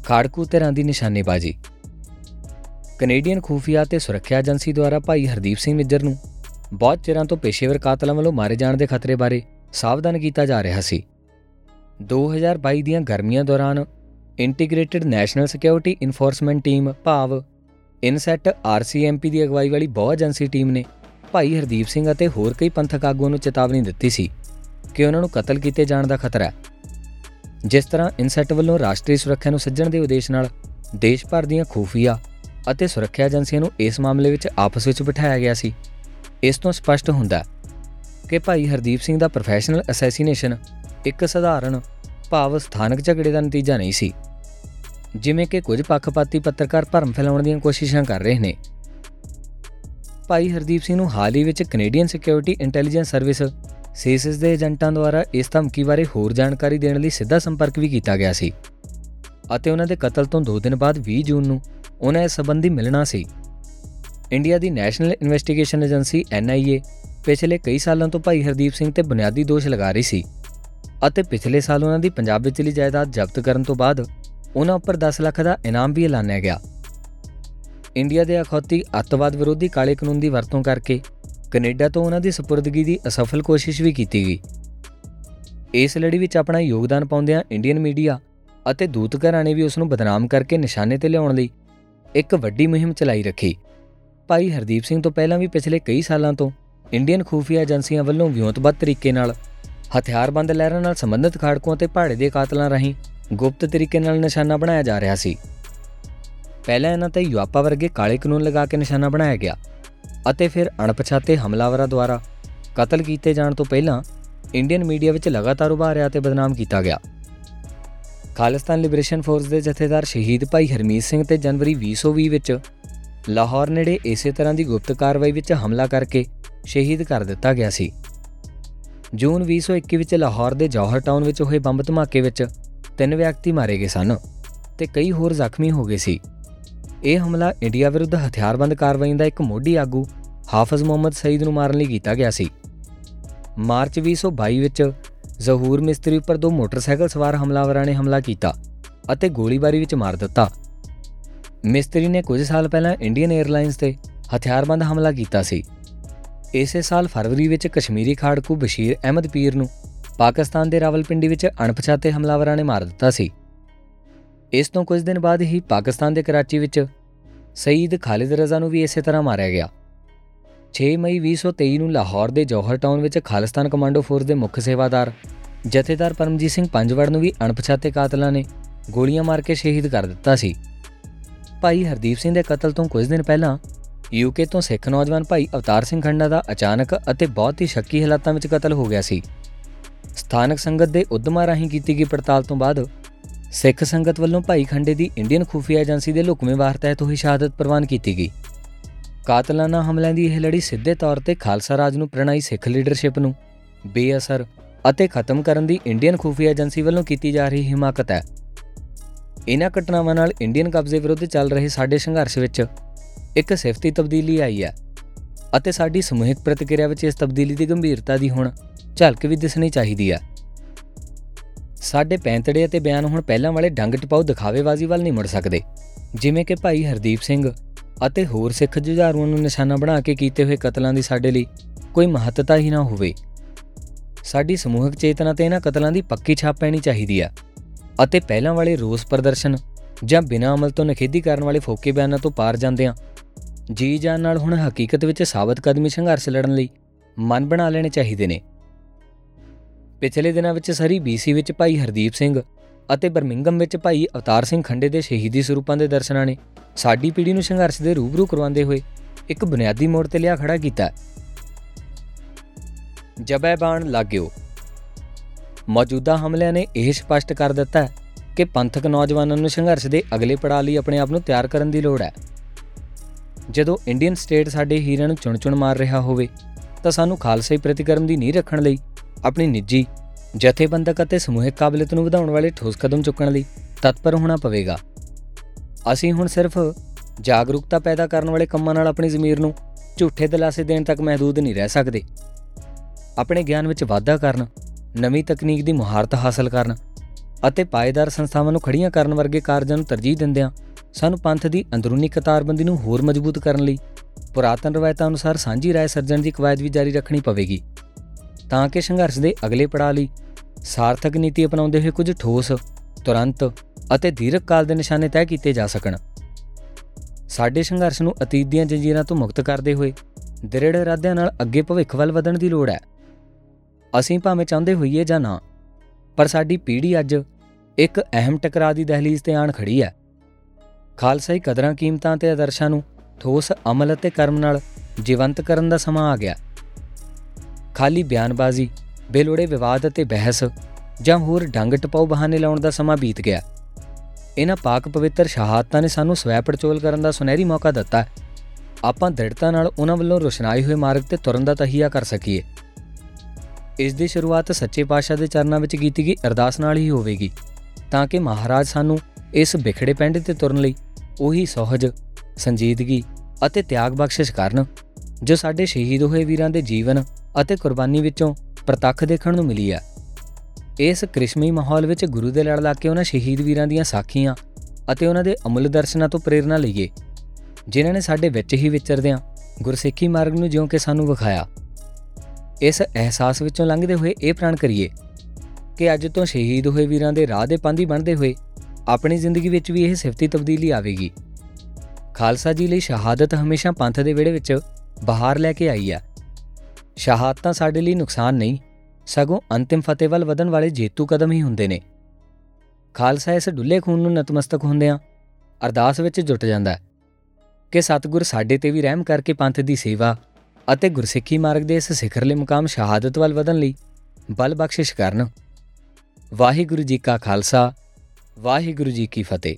ਖਾੜਕੂ ਧਿਰਾਂ ਦੀ ਨਿਸ਼ਾਨੇਬਾਜ਼ੀ। ਕੈਨੇਡੀਅਨ ਖੂਫੀਆ ਤੇ ਸੁਰੱਖਿਆ ਏਜੰਸੀ ਦੁਆਰਾ ਭਾਈ ਹਰਦੀਪ ਸਿੰਘ ਨਿੱਜਰ ਨੂੰ ਬਹੁਤ ਚਿਰਾਂ ਤੋਂ ਪੇਸ਼ੇਵਰ ਕਾਤਲਾਂ ਵੱਲੋਂ ਮਾਰੇ ਜਾਣ ਦੇ ਖਤਰੇ ਬਾਰੇ ਸਾਵਧਾਨ ਕੀਤਾ ਜਾ ਰਿਹਾ ਸੀ। 2022 ਦੀਆਂ ਗਰਮੀਆਂ ਦੌਰਾਨ integrated national security enforcement team ਭਾਵ ਇਨਸੈਟ ਆਰਸੀਐਮਪੀ ਦੀ ਅਗਵਾਈ ਵਾਲੀ ਬਹੁ ਏਜੰਸੀ ਟੀਮ ਨੇ। ਭਾਈ ਹਰਦੀਪ ਸਿੰਘ ਅਤੇ ਹੋਰ ਕਈ ਪੰਥਕ ਆਗੂਆਂ ਨੂੰ ਚੇਤਾਵਨੀ ਦਿੱਤੀ ਸੀ ਕਿ ਉਹਨਾਂ ਨੂੰ ਕਤਲ ਕੀਤੇ ਜਾਣ ਦਾ ਖਤਰਾ ਹੈ। ਜਿਸ ਤਰ੍ਹਾਂ ਇਨਸੈਟ ਵੱਲੋਂ ਰਾਸ਼ਟਰੀ ਸੁਰੱਖਿਆ ਨੂੰ ਸੱਜਣ ਦੇ ਉਦੇਸ਼ ਨਾਲ ਦੇਸ਼ ਭਰ ਦੀਆਂ ਖੂਫੀਆ ਅਤੇ ਸੁਰੱਖਿਆ ਏਜੰਸੀਆਂ ਨੂੰ ਇਸ ਮਾਮਲੇ ਵਿੱਚ ਆਪਸ ਵਿੱਚ ਬਿਠਾਇਆ ਗਿਆ ਸੀ। ਇਸ ਤੋਂ ਸਪਸ਼ਟ ਹੁੰਦਾ ਕਿ ਭਾਈ ਹਰਦੀਪ ਸਿੰਘ ਦਾ ਪ੍ਰੋਫੈਸ਼ਨਲ ਅਸੈਸੀਨੇਸ਼ਨ ਇੱਕ ਸਧਾਰਨ ਭਾਵ ਸਥਾਨਕ ਝਗੜੇ ਦਾ ਨਤੀਜਾ ਨਹੀਂ ਸੀ। ਜਿਵੇਂ ਕਿ ਕੁਝ ਪੱਖਪਾਤੀ ਪੱਤਰਕਾਰ ਭਰਮ ਫੈਲਾਉਣ ਦੀਆਂ ਕੋਸ਼ਿਸ਼ਾਂ ਕਰ ਰਹੇ ਨੇ। ਭਾਈ ਹਰਦੀਪ ਸਿੰਘ ਨੂੰ ਹਾਲ ਹੀ ਵਿੱਚ Canadian security intelligence service CSIS ਦੇ ਏਜੰਟਾਂ ਦੁਆਰਾ ਇਸ ਧਮਕੀ ਬਾਰੇ ਹੋਰ ਜਾਣਕਾਰੀ ਦੇਣ ਲਈ ਸਿੱਧਾ ਸੰਪਰਕ ਵੀ ਕੀਤਾ ਗਿਆ ਸੀ। ਅਤੇ ਉਹਨਾਂ ਦੇ ਕਤਲ ਤੋਂ 2 ਦਿਨ ਬਾਅਦ 20 ਜੂਨ ਨੂੰ ਉਹਨਾਂ ਇਸ ਸੰਬੰਧੀ ਮਿਲਣਾ ਸੀ। ਇੰਡੀਆ ਦੀ ਨੈਸ਼ਨਲ ਇਨਵੈਸਟੀਗੇਸ਼ਨ ਏਜੰਸੀ ਐਨਆਈਏ ਪਿਛਲੇ ਕਈ ਸਾਲਾਂ ਤੋਂ ਭਾਈ ਹਰਦੀਪ ਸਿੰਘ ਤੇ ਬੁਨਿਆਦੀ ਦੋਸ਼ ਲਗਾ ਰਹੀ ਸੀ। ਅਤੇ ਪਿਛਲੇ ਸਾਲ ਉਹਨਾਂ ਦੀ ਪੰਜਾਬ ਵਿਚਲੀ ਜਾਇਦਾਦ ਜ਼ਬਤ ਕਰਨ ਤੋਂ ਬਾਅਦ ਉਹਨਾਂ ਉੱਪਰ 10 ਲੱਖ ਦਾ ਇਨਾਮ ਵੀ ਐਲਾਨਿਆ ਗਿਆ। ਇੰਡੀਆ ਦੇ ਅਖੌਤੀ ਅੱਤਵਾਦ ਵਿਰੋਧੀ ਕਾਲੇ ਕਾਨੂੰਨ ਦੀ ਵਰਤੋਂ ਕਰਕੇ ਕੈਨੇਡਾ ਤੋਂ ਉਹਨਾਂ ਦੀ ਸਪੁਰਦਗੀ ਦੀ ਅਸਫਲ ਕੋਸ਼ਿਸ਼ ਵੀ ਕੀਤੀ ਗਈ। ਇਸ ਲੜੀ ਵਿੱਚ ਆਪਣਾ ਯੋਗਦਾਨ ਪਾਉਂਦਿਆਂ ਇੰਡੀਅਨ ਮੀਡੀਆ ਅਤੇ ਦੂਤ ਘਰਾਣੇ ਵੀ ਉਸ ਨੂੰ ਬਦਨਾਮ ਕਰਕੇ ਨਿਸ਼ਾਨੇ ਤੇ ਲਿਆਉਣ ਲਈ ਇੱਕ ਵੱਡੀ ਮੁਹਿੰਮ ਚਲਾਈ ਰੱਖੀ। ਭਾਈ ਹਰਦੀਪ ਸਿੰਘ ਤੋਂ ਪਹਿਲਾਂ ਵੀ ਪਿਛਲੇ ਕਈ ਸਾਲਾਂ ਤੋਂ ਇੰਡੀਅਨ ਖੂਫੀਆ ਏਜੰਸੀਆਂ ਵੱਲੋਂ ਵਿਉਂਤਬੱਧ ਤਰੀਕੇ ਨਾਲ ਹਥਿਆਰਬੰਦ ਲਹਿਰਾਂ ਨਾਲ ਸੰਬੰਧਿਤ ਖਾੜਕੂਆਂ ਤੇ ਪਹਾੜੇ ਦੇ ਕਾਤਲਾਂ ਰਾਹੀਂ ਗੁਪਤ ਤਰੀਕੇ ਨਾਲ ਨਿਸ਼ਾਨਾ ਬਣਾਇਆ ਜਾ ਰਿਹਾ ਸੀ। ਪਹਿਲਾਂ ਇਹਨਾਂ ਤੇ ਯੁਆਪਾ ਵਰਗੇ ਕਾਲੇ ਕਾਨੂੰਨ ਲਗਾ ਕੇ ਨਿਸ਼ਾਨਾ ਬਣਾਇਆ ਗਿਆ ਅਤੇ ਫਿਰ ਅਣਪਛਾਤੇ ਹਮਲਾਵਰਾਂ ਦੁਆਰਾ ਕਤਲ ਕੀਤੇ ਜਾਣ ਤੋਂ ਪਹਿਲਾਂ ਇੰਡੀਅਨ ਮੀਡੀਆ ਵਿੱਚ ਲਗਾਤਾਰ ਉਭਾਰਿਆ ਤੇ ਬਦਨਾਮ ਕੀਤਾ ਗਿਆ। ਖਾਲਿਸਤਾਨ ਲਿਬਰੇਸ਼ਨ ਫੋਰਸ ਦੇ ਜਥੇਦਾਰ ਸ਼ਹੀਦ ਭਾਈ ਹਰਮੀਤ ਸਿੰਘ ਤੇ ਜਨਵਰੀ 2020 ਵਿੱਚ ਲਾਹੌਰ ਨੇੜੇ ਇਸੇ ਤਰ੍ਹਾਂ ਦੀ ਗੁਪਤ ਕਾਰਵਾਈ ਵਿੱਚ ਹਮਲਾ ਕਰਕੇ ਸ਼ਹੀਦ ਕਰ ਦਿੱਤਾ ਗਿਆ ਸੀ। ਜੂਨ 2021 ਵਿੱਚ ਲਾਹੌਰ ਦੇ ਜੌਹਰ ਟਾਊਨ ਵਿੱਚ ਹੋਏ ਬੰਬ ਧਮਾਕੇ ਵਿੱਚ ਤਿੰਨ ਵਿਅਕਤੀ ਮਾਰੇ ਗਏ ਸਨ ਤੇ ਕਈ ਹੋਰ ਜ਼ਖਮੀ ਹੋ ਗਏ ਸੀ। ਇਹ ਹਮਲਾ ਇੰਡੀਆ ਵਿਰੁੱਧ ਹਥਿਆਰਬੰਦ ਕਾਰਵਾਈ ਦਾ ਇੱਕ ਮੋਢੀ ਆਗੂ ਹਾਫਜ਼ ਮੁਹੰਮਦ ਸਈਦ ਨੂੰ ਮਾਰਨ ਲਈ ਕੀਤਾ ਗਿਆ ਸੀ। ਮਾਰਚ 2022 ਵਿੱਚ ਜ਼ਹੂਰ ਮਿਸਤਰੀ ਉੱਪਰ ਦੋ ਮੋਟਰਸਾਈਕਲ ਸਵਾਰ ਹਮਲਾਵਰਾਂ ਨੇ ਹਮਲਾ ਕੀਤਾ ਅਤੇ ਗੋਲੀਬਾਰੀ ਵਿੱਚ ਮਾਰ ਦਿੱਤਾ। ਮਿਸਤਰੀ ਨੇ ਕੁਝ ਸਾਲ ਪਹਿਲਾਂ ਇੰਡੀਅਨ 에ਅਰਲਾਈਨਸ ਤੇ ਹਥਿਆਰਬੰਦ ਹਮਲਾ ਕੀਤਾ ਸੀ। ਇਸੇ ਸਾਲ ਫਰਵਰੀ ਵਿੱਚ ਕਸ਼ਮੀਰੀ ਖਾੜਕੂ ਬਸ਼ੀਰ ਅਹਿਮਦ ਪੀਰ ਨੂੰ ਪਾਕਿਸਤਾਨ ਦੇ ਰਾਵਲਪਿੰਡੀ ਵਿੱਚ ਅਣਪਛਾਤੇ ਹਮਲਾਵਰਾਂ ਨੇ ਮਾਰ ਦਿੱਤਾ ਸੀ। ਇਸ ਤੋਂ ਕੁਝ ਦਿਨ ਬਾਅਦ ਹੀ ਪਾਕਿਸਤਾਨ ਦੇ ਕਰਾਚੀ ਵਿੱਚ ਸਈਦ ਖਾਲਿਦ ਰਜ਼ਾ ਨੂੰ ਵੀ ਇਸੇ ਤਰ੍ਹਾਂ ਮਾਰਿਆ ਗਿਆ। 6 ਮਈ 2023 ਨੂੰ ਲਾਹੌਰ ਦੇ ਜੌਹਰ ਟਾਊਨ ਵਿੱਚ ਖਾਲਿਸਤਾਨ ਕਮਾਂਡੋ ਫੋਰਸ ਦੇ ਮੁੱਖ ਸੇਵਾਦਾਰ ਜਥੇਦਾਰ ਪਰਮਜੀਤ ਸਿੰਘ ਪੰਜਵੜ ਨੂੰ ਵੀ ਅਣਪਛਾਤੇ ਕਾਤਲਾਂ ਨੇ ਗੋਲੀਆਂ ਮਾਰ ਕੇ ਸ਼ਹੀਦ ਕਰ ਦਿੱਤਾ ਸੀ। ਭਾਈ ਹਰਦੀਪ ਸਿੰਘ ਦੇ ਕਤਲ ਤੋਂ ਕੁਝ ਦਿਨ ਪਹਿਲਾਂ ਯੂਕੇ ਤੋਂ ਸਿੱਖ ਨੌਜਵਾਨ ਭਾਈ ਅਵਤਾਰ ਸਿੰਘ ਖੰਡਾ ਦਾ ਅਚਾਨਕ ਅਤੇ ਬਹੁਤ ਹੀ ਸ਼ੱਕੀ ਹਾਲਾਤਾਂ ਵਿੱਚ ਕਤਲ ਹੋ ਗਿਆ ਸੀ। ਸਥਾਨਕ ਸੰਗਤ ਦੇ ਉਦਮਾਂ ਰਾਹੀਂ ਕੀਤੀ ਗਈ ਪੜਤਾਲ ਤੋਂ ਬਾਅਦ ਸਿੱਖ ਸੰਗਤ ਵੱਲੋਂ ਭਾਈ ਖੰਡੇ ਦੀ ਇੰਡੀਅਨ ਖੂਫੀਆ ਏਜੰਸੀ ਦੇ ਲੁਕਵੇਂ ਵਾਰ ਤਹਿਤ ਹੋਈ ਸ਼ਹਾਦਤ ਪ੍ਰਵਾਨ ਕੀਤੀ ਗਈ। ਕਾਤਲਾਨਾ ਹਮਲਿਆਂ ਦੀ ਇਹ ਲੜੀ ਸਿੱਧੇ ਤੌਰ ਤੇ ਖਾਲਸਾ ਰਾਜ ਨੂੰ ਪ੍ਰਣਾਈ ਸਿੱਖ ਲੀਡਰਸ਼ਿਪ ਨੂੰ ਬੇਅਸਰ ਅਤੇ ਖਤਮ ਕਰਨ ਦੀ ਇੰਡੀਅਨ ਖੂਫੀਆ ਏਜੰਸੀ ਵੱਲੋਂ ਕੀਤੀ ਜਾ ਰਹੀ ਹਿਮਾਕਤ ਹੈ। ਇਨ੍ਹਾਂ ਘਟਨਾਵਾਂ ਨਾਲ ਇੰਡੀਅਨ ਕਬਜ਼ੇ ਵਿਰੁੱਧ ਚੱਲ ਰਹੇ ਸਾਡੇ ਸੰਘਰਸ਼ ਵਿੱਚ ਇੱਕ ਸਿਫਤੀ ਤਬਦੀਲੀ ਆਈ ਹੈ ਅਤੇ ਸਾਡੀ ਸਮੂਹਿਕ ਪ੍ਰਤੀਕਿਰਿਆ ਵਿੱਚ ਇਸ ਤਬਦੀਲੀ ਦੀ ਗੰਭੀਰਤਾ ਦੀ ਹੁਣ ਝਲਕ ਵੀ ਦਿਸਣੀ ਚਾਹੀਦੀ ਹੈ ਸਾਡੇ ਪੈਂਤੜੇ ਅਤੇ ਬਿਆਨ ਹੁਣ ਪਹਿਲਾਂ ਵਾਲੇ ਡੰਗ ਟਪਾਉ ਦਿਖਾਵੇਬਾਜ਼ੀ ਵੱਲ ਨਹੀਂ ਮੁੜ ਸਕਦੇ, ਜਿਵੇਂ ਕਿ ਭਾਈ ਹਰਦੀਪ ਸਿੰਘ ਅਤੇ ਹੋਰ ਸਿੱਖ ਜੁਝਾਰੂਆਂ ਨੂੰ ਨਿਸ਼ਾਨਾ ਬਣਾ ਕੇ ਕੀਤੇ ਹੋਏ ਕਤਲਾਂ ਦੀ ਸਾਡੇ ਲਈ ਕੋਈ ਮਹੱਤਤਾ ਹੀ ਨਾ ਹੋਵੇ। ਸਾਡੀ ਸਮੂਹਿਕ ਚੇਤਨਾ ਤੇ ਇਹਨਾਂ ਕਤਲਾਂ ਦੀ ਪੱਕੀ ਛਾਪ ਪੈਣੀ ਚਾਹੀਦੀ ਹੈ ਅਤੇ ਪਹਿਲਾਂ ਵਾਲੇ ਰੋਸ ਪ੍ਰਦਰਸ਼ਨ ਜਾਂ ਬਿਨਾਂ ਅਮਲ ਤੋਂ ਨਖੇਦੀ ਕਰਨ ਵਾਲੇ ਫੋਕੇ ਬਿਆਨਾਂ ਤੋਂ ਪਾਰ ਜਾਂਦੇ ਆ ਜੀ ਜਾਨ ਨਾਲ ਹੁਣ ਹਕੀਕਤ ਵਿੱਚ ਸਾਬਤ ਕਦਮੀ ਸੰਘਰਸ਼ ਲੜਨ ਲਈ ਮਨ ਬਣਾ ਲੈਣੇ ਚਾਹੀਦੇ ਨੇ। ਪਿਛਲੇ ਦਿਨਾਂ ਵਿੱਚ ਸਰੀ ਬੀਸੀ ਵਿੱਚ ਭਾਈ ਹਰਦੀਪ ਸਿੰਘ ਅਤੇ ਬਰਮਿੰਗਮ ਵਿੱਚ ਭਾਈ ਅਵਤਾਰ ਸਿੰਘ ਖੰਡੇ ਦੇ ਸ਼ਹੀਦੀ ਸਰੂਪਾਂ ਦੇ ਦਰਸ਼ਨਾਂ ਨੇ ਸਾਡੀ ਪੀੜ੍ਹੀ ਨੂੰ ਸੰਘਰਸ਼ ਦੇ ਰੂਬਰੂ ਕਰਵਾਉਂਦੇ ਹੋਏ ਇੱਕ ਬੁਨਿਆਦੀ ਮੋੜ ਤੇ ਲਿਆ ਖੜਾ ਕੀਤਾ। ਜਬੈ ਬਾਣ ਲੱਗਿਓ। ਮੌਜੂਦਾ ਹਮਲਿਆਂ ਨੇ ਇਹ ਸਪਸ਼ਟ ਕਰ ਦਿੱਤਾ ਕਿ ਪੰਥਕ ਨੌਜਵਾਨਾਂ ਨੂੰ ਸੰਘਰਸ਼ ਦੇ ਅਗਲੇ ਪੜਾਅ ਲਈ ਆਪਣੇ ਆਪ ਨੂੰ ਤਿਆਰ ਕਰਨ ਦੀ ਲੋੜ ਹੈ। ਜਦੋਂ ਇੰਡੀਅਨ ਸਟੇਟ ਸਾਡੇ ਹੀਰਿਆਂ ਨੂੰ ਚੁਣ-ਚੁਣ ਮਾਰ ਰਿਹਾ ਹੋਵੇ, ਤਾਂ ਸਾਨੂੰ ਖਾਲਸਾਈ ਪ੍ਰਤੀਕਰਮ ਦੀ ਨੀਂਹ ਰੱਖਣ ਲਈ, ਆਪਣੀ ਨਿੱਜੀ, ਜਥੇਬੰਦਕ ਅਤੇ ਸਮੂਹਿਕ ਕਾਬਲੀਅਤ ਨੂੰ ਵਧਾਉਣ ਵਾਲੇ ਠੋਸ ਕਦਮ ਚੁੱਕਣ ਲਈ ਤਤਪਰ ਹੋਣਾ ਪਵੇਗਾ। ਅਸੀਂ ਹੁਣ ਸਿਰਫ ਜਾਗਰੂਕਤਾ ਪੈਦਾ ਕਰਨ ਵਾਲੇ ਕੰਮਾਂ ਨਾਲ ਆਪਣੀ ਜ਼ਮੀਰ ਨੂੰ ਝੂਠੇ ਦਿਲਾਸੇ ਦੇਣ ਤੱਕ ਮਹਦੂਦ ਨਹੀਂ ਰਹਿ ਸਕਦੇ। ਆਪਣੇ ਗਿਆਨ ਵਿੱਚ ਵਾਧਾ ਕਰਨ, ਨਵੀਂ ਤਕਨੀਕ ਦੀ ਮੁਹਾਰਤ ਹਾਸਲ ਕਰਨ ਅਤੇ ਪਾਇਦਾਰ ਸੰਸਥਾਵਾਂ ਨੂੰ ਖੜੀਆਂ ਕਰਨ ਵਰਗੇ ਕਾਰਜਾਂ ਨੂੰ ਤਰਜੀਹ ਦਿੰਦਿਆਂ ਸਾਨੂੰ ਪੰਥ ਦੀ ਅੰਦਰੂਨੀ ਕਤਾਰਬੰਦੀ ਨੂੰ ਹੋਰ ਮਜ਼ਬੂਤ ਕਰਨ ਲਈ ਪੁਰਾਤਨ ਰਵਾਇਤਾਂ ਅਨੁਸਾਰ ਸਾਂਝੀ ਰਾਏ ਸਰਜਣ ਦੀ ਕਵਾਇਦ ਵੀ ਜਾਰੀ ਰੱਖਣੀ ਪਵੇਗੀ। ਤਾਂ ਕਿ ਸੰਘਰਸ਼ ਦੇ ਅਗਲੇ ਪੜਾਅ ਲਈ ਸਾਰਥਕ ਨੀਤੀ ਅਪਣਾਉਂਦੇ ਹੋਏ ਕੁਝ ਠੋਸ, ਤੁਰੰਤ ਅਤੇ ਦੀਰਘ ਕਾਲ ਦੇ ਨਿਸ਼ਾਨੇ ਤੈਅ ਕੀਤੇ ਜਾ ਸਕਣ। ਸਾਡੇ ਸੰਘਰਸ਼ ਨੂੰ ਅਤੀਤ ਦੀਆਂ ਜੰਜੀਰਾਂ ਤੋਂ ਮੁਕਤ ਕਰਦੇ ਹੋਏ ਦ੍ਰਿੜ ਇਰਾਦਿਆਂ ਨਾਲ ਅੱਗੇ ਭਵਿੱਖ ਵੱਲ ਵਧਣ ਦੀ ਲੋੜ ਹੈ। ਅਸੀਂ ਭਾਵੇਂ ਚਾਹੁੰਦੇ ਹੋਈਏ ਜਾਂ ਨਾ, ਪਰ ਸਾਡੀ ਪੀੜ੍ਹੀ ਅੱਜ ਇੱਕ ਅਹਿਮ ਟਕਰਾਅ ਦੀ ਦਹਲੀਜ਼ ਤੇ ਆਣ ਖੜੀ ਹੈ। ਖਾਲਸਾਈ ਕਦਰਾਂ ਕੀਮਤਾਂ ਤੇ ਆਦਰਸ਼ਾਂ ਨੂੰ ਠੋਸ ਅਮਲ ਅਤੇ ਕਰਮ ਨਾਲ ਜੀਵੰਤ ਕਰਨ ਦਾ ਸਮਾਂ ਆ ਗਿਆ। ਖਾਲੀ ਬਿਆਨਬਾਜ਼ੀ, ਬੇਲੋੜੇ ਵਿਵਾਦ ਅਤੇ ਬਹਿਸ ਜਾਂ ਹੋਰ ਡੰਗ ਟਪਾਉ ਬਹਾਨੇ ਲਾਉਣ ਦਾ ਸਮਾਂ ਬੀਤ ਗਿਆ। ਇਹਨਾਂ ਪਾਕ ਪਵਿੱਤਰ ਸ਼ਹਾਦਤਾਂ ਨੇ ਸਾਨੂੰ ਸਵੈ ਪੜਚੋਲ ਕਰਨ ਦਾ ਸੁਨਹਿਰੀ ਮੌਕਾ ਦਿੱਤਾ। ਆਪਾਂ ਦ੍ਰਿੜਤਾ ਨਾਲ ਉਹਨਾਂ ਵੱਲੋਂ ਰੋਸ਼ਨਾਈ ਹੋਏ ਮਾਰਗ ਤੇ ਤੁਰਨ ਦਾ ਤਹੀਆ ਕਰ ਸਕੀਏ। ਇਸ ਦੀ ਸ਼ੁਰੂਆਤ ਸੱਚੇ ਪਾਤਸ਼ਾਹ ਦੇ ਚਰਨਾਂ ਵਿੱਚ ਕੀਤੀ ਗਈ ਅਰਦਾਸ ਨਾਲ ਹੀ ਹੋਵੇਗੀ, ਤਾਂ ਕਿ ਮਹਾਰਾਜ ਸਾਨੂੰ ਇਸ ਵਿਖੜੇ ਪਿੰਡ ਤੇ ਤੁਰਨ ਲਈ ਉਹੀ ਸਹਜ, ਸੰਜੀਦਗੀ ਅਤੇ ਤਿਆਗ ਬਖਸ਼ਿਸ਼ ਕਰਨ, ਜੋ ਸਾਡੇ ਸ਼ਹੀਦ ਹੋਏ ਵੀਰਾਂ ਦੇ ਜੀਵਨ ਅਤੇ ਕੁਰਬਾਨੀ ਵਿੱਚੋਂ ਪ੍ਰਤੱਖ ਦੇਖਣ ਨੂੰ ਮਿਲੀ ਹੈ। ਇਸ ਕ੍ਰਿਸ਼ਮੀ ਮਾਹੌਲ ਵਿੱਚ ਗੁਰੂ ਦੇ ਲੜ ਲਾ ਕੇ ਉਹਨਾਂ ਸ਼ਹੀਦ ਵੀਰਾਂ ਦੀਆਂ ਸਾਖੀਆਂ ਅਤੇ ਉਹਨਾਂ ਦੇ ਅਮੁੱਲ ਦਰਸ਼ਨਾਂ ਤੋਂ ਪ੍ਰੇਰਣਾ ਲਈਏ, ਜਿਨ੍ਹਾਂ ਨੇ ਸਾਡੇ ਵਿੱਚ ਹੀ ਵਿਚਰਦਿਆਂ ਗੁਰਸਿੱਖੀ ਮਾਰਗ ਨੂੰ ਜਿਉਂ ਕਿ ਸਾਨੂੰ ਵਿਖਾਇਆ। ਇਸ ਅਹਿਸਾਸ ਵਿੱਚੋਂ ਲੰਘਦੇ ਹੋਏ ਇਹ ਪ੍ਰਣ ਕਰੀਏ ਕਿ ਅੱਜ ਤੋਂ ਸ਼ਹੀਦ ਹੋਏ ਵੀਰਾਂ ਦੇ ਰਾਹ ਦੇ ਪੰਧੀ ਬਣਦੇ ਹੋਏ ਆਪਣੀ ਜ਼ਿੰਦਗੀ ਵਿੱਚ ਵੀ ਇਹ ਸਿਫਤੀ ਤਬਦੀਲੀ ਆਵੇਗੀ। ਖਾਲਸਾ ਜੀ ਲਈ ਸ਼ਹਾਦਤ ਹਮੇਸ਼ਾ ਪੰਥ ਦੇ ਵਿੜੇ ਵਿੱਚ ਬਾਹਰ ਲੈ ਕੇ ਆਈ ਹੈ ਸ਼ਹਾਦਤਾਂ ਸਾਡੇ ਲਈ ਨੁਕਸਾਨ ਨਹੀਂ, ਸਗੋਂ ਅੰਤਿਮ ਫਤਿਹ ਵੱਲ ਵਧਣ ਵਾਲੇ ਜੇਤੂ ਕਦਮ ਹੀ ਹੁੰਦੇ ਨੇ। ਖਾਲਸਾ ਇਸ ਡੁੱਲੇ ਖੂਨ ਨੂੰ ਨਤਮਸਤਕ ਹੁੰਦਿਆਂ ਅਰਦਾਸ ਵਿੱਚ ਜੁਟ ਜਾਂਦਾ ਹੈ ਕਿ ਸਤਿਗੁਰ ਸਾਡੇ ਤੇ ਵੀ ਰਹਿਮ ਕਰਕੇ ਪੰਥ ਦੀ ਸੇਵਾ ਅਤੇ ਗੁਰਸਿੱਖੀ ਮਾਰਗ ਦੇ ਇਸ ਸਿਖਰਲੇ ਮੁਕਾਮ ਸ਼ਹਾਦਤ ਵੱਲ ਵਧਣ ਲਈ ਬਲ ਬਖਸ਼ਿਸ਼ ਕਰਨ। ਵਾਹਿਗੁਰੂ ਜੀ ਕਾ ਖਾਲਸਾ ਵਾਹਿਗੁਰੂ ਜੀ ਕੀ ਫਤਿਹ।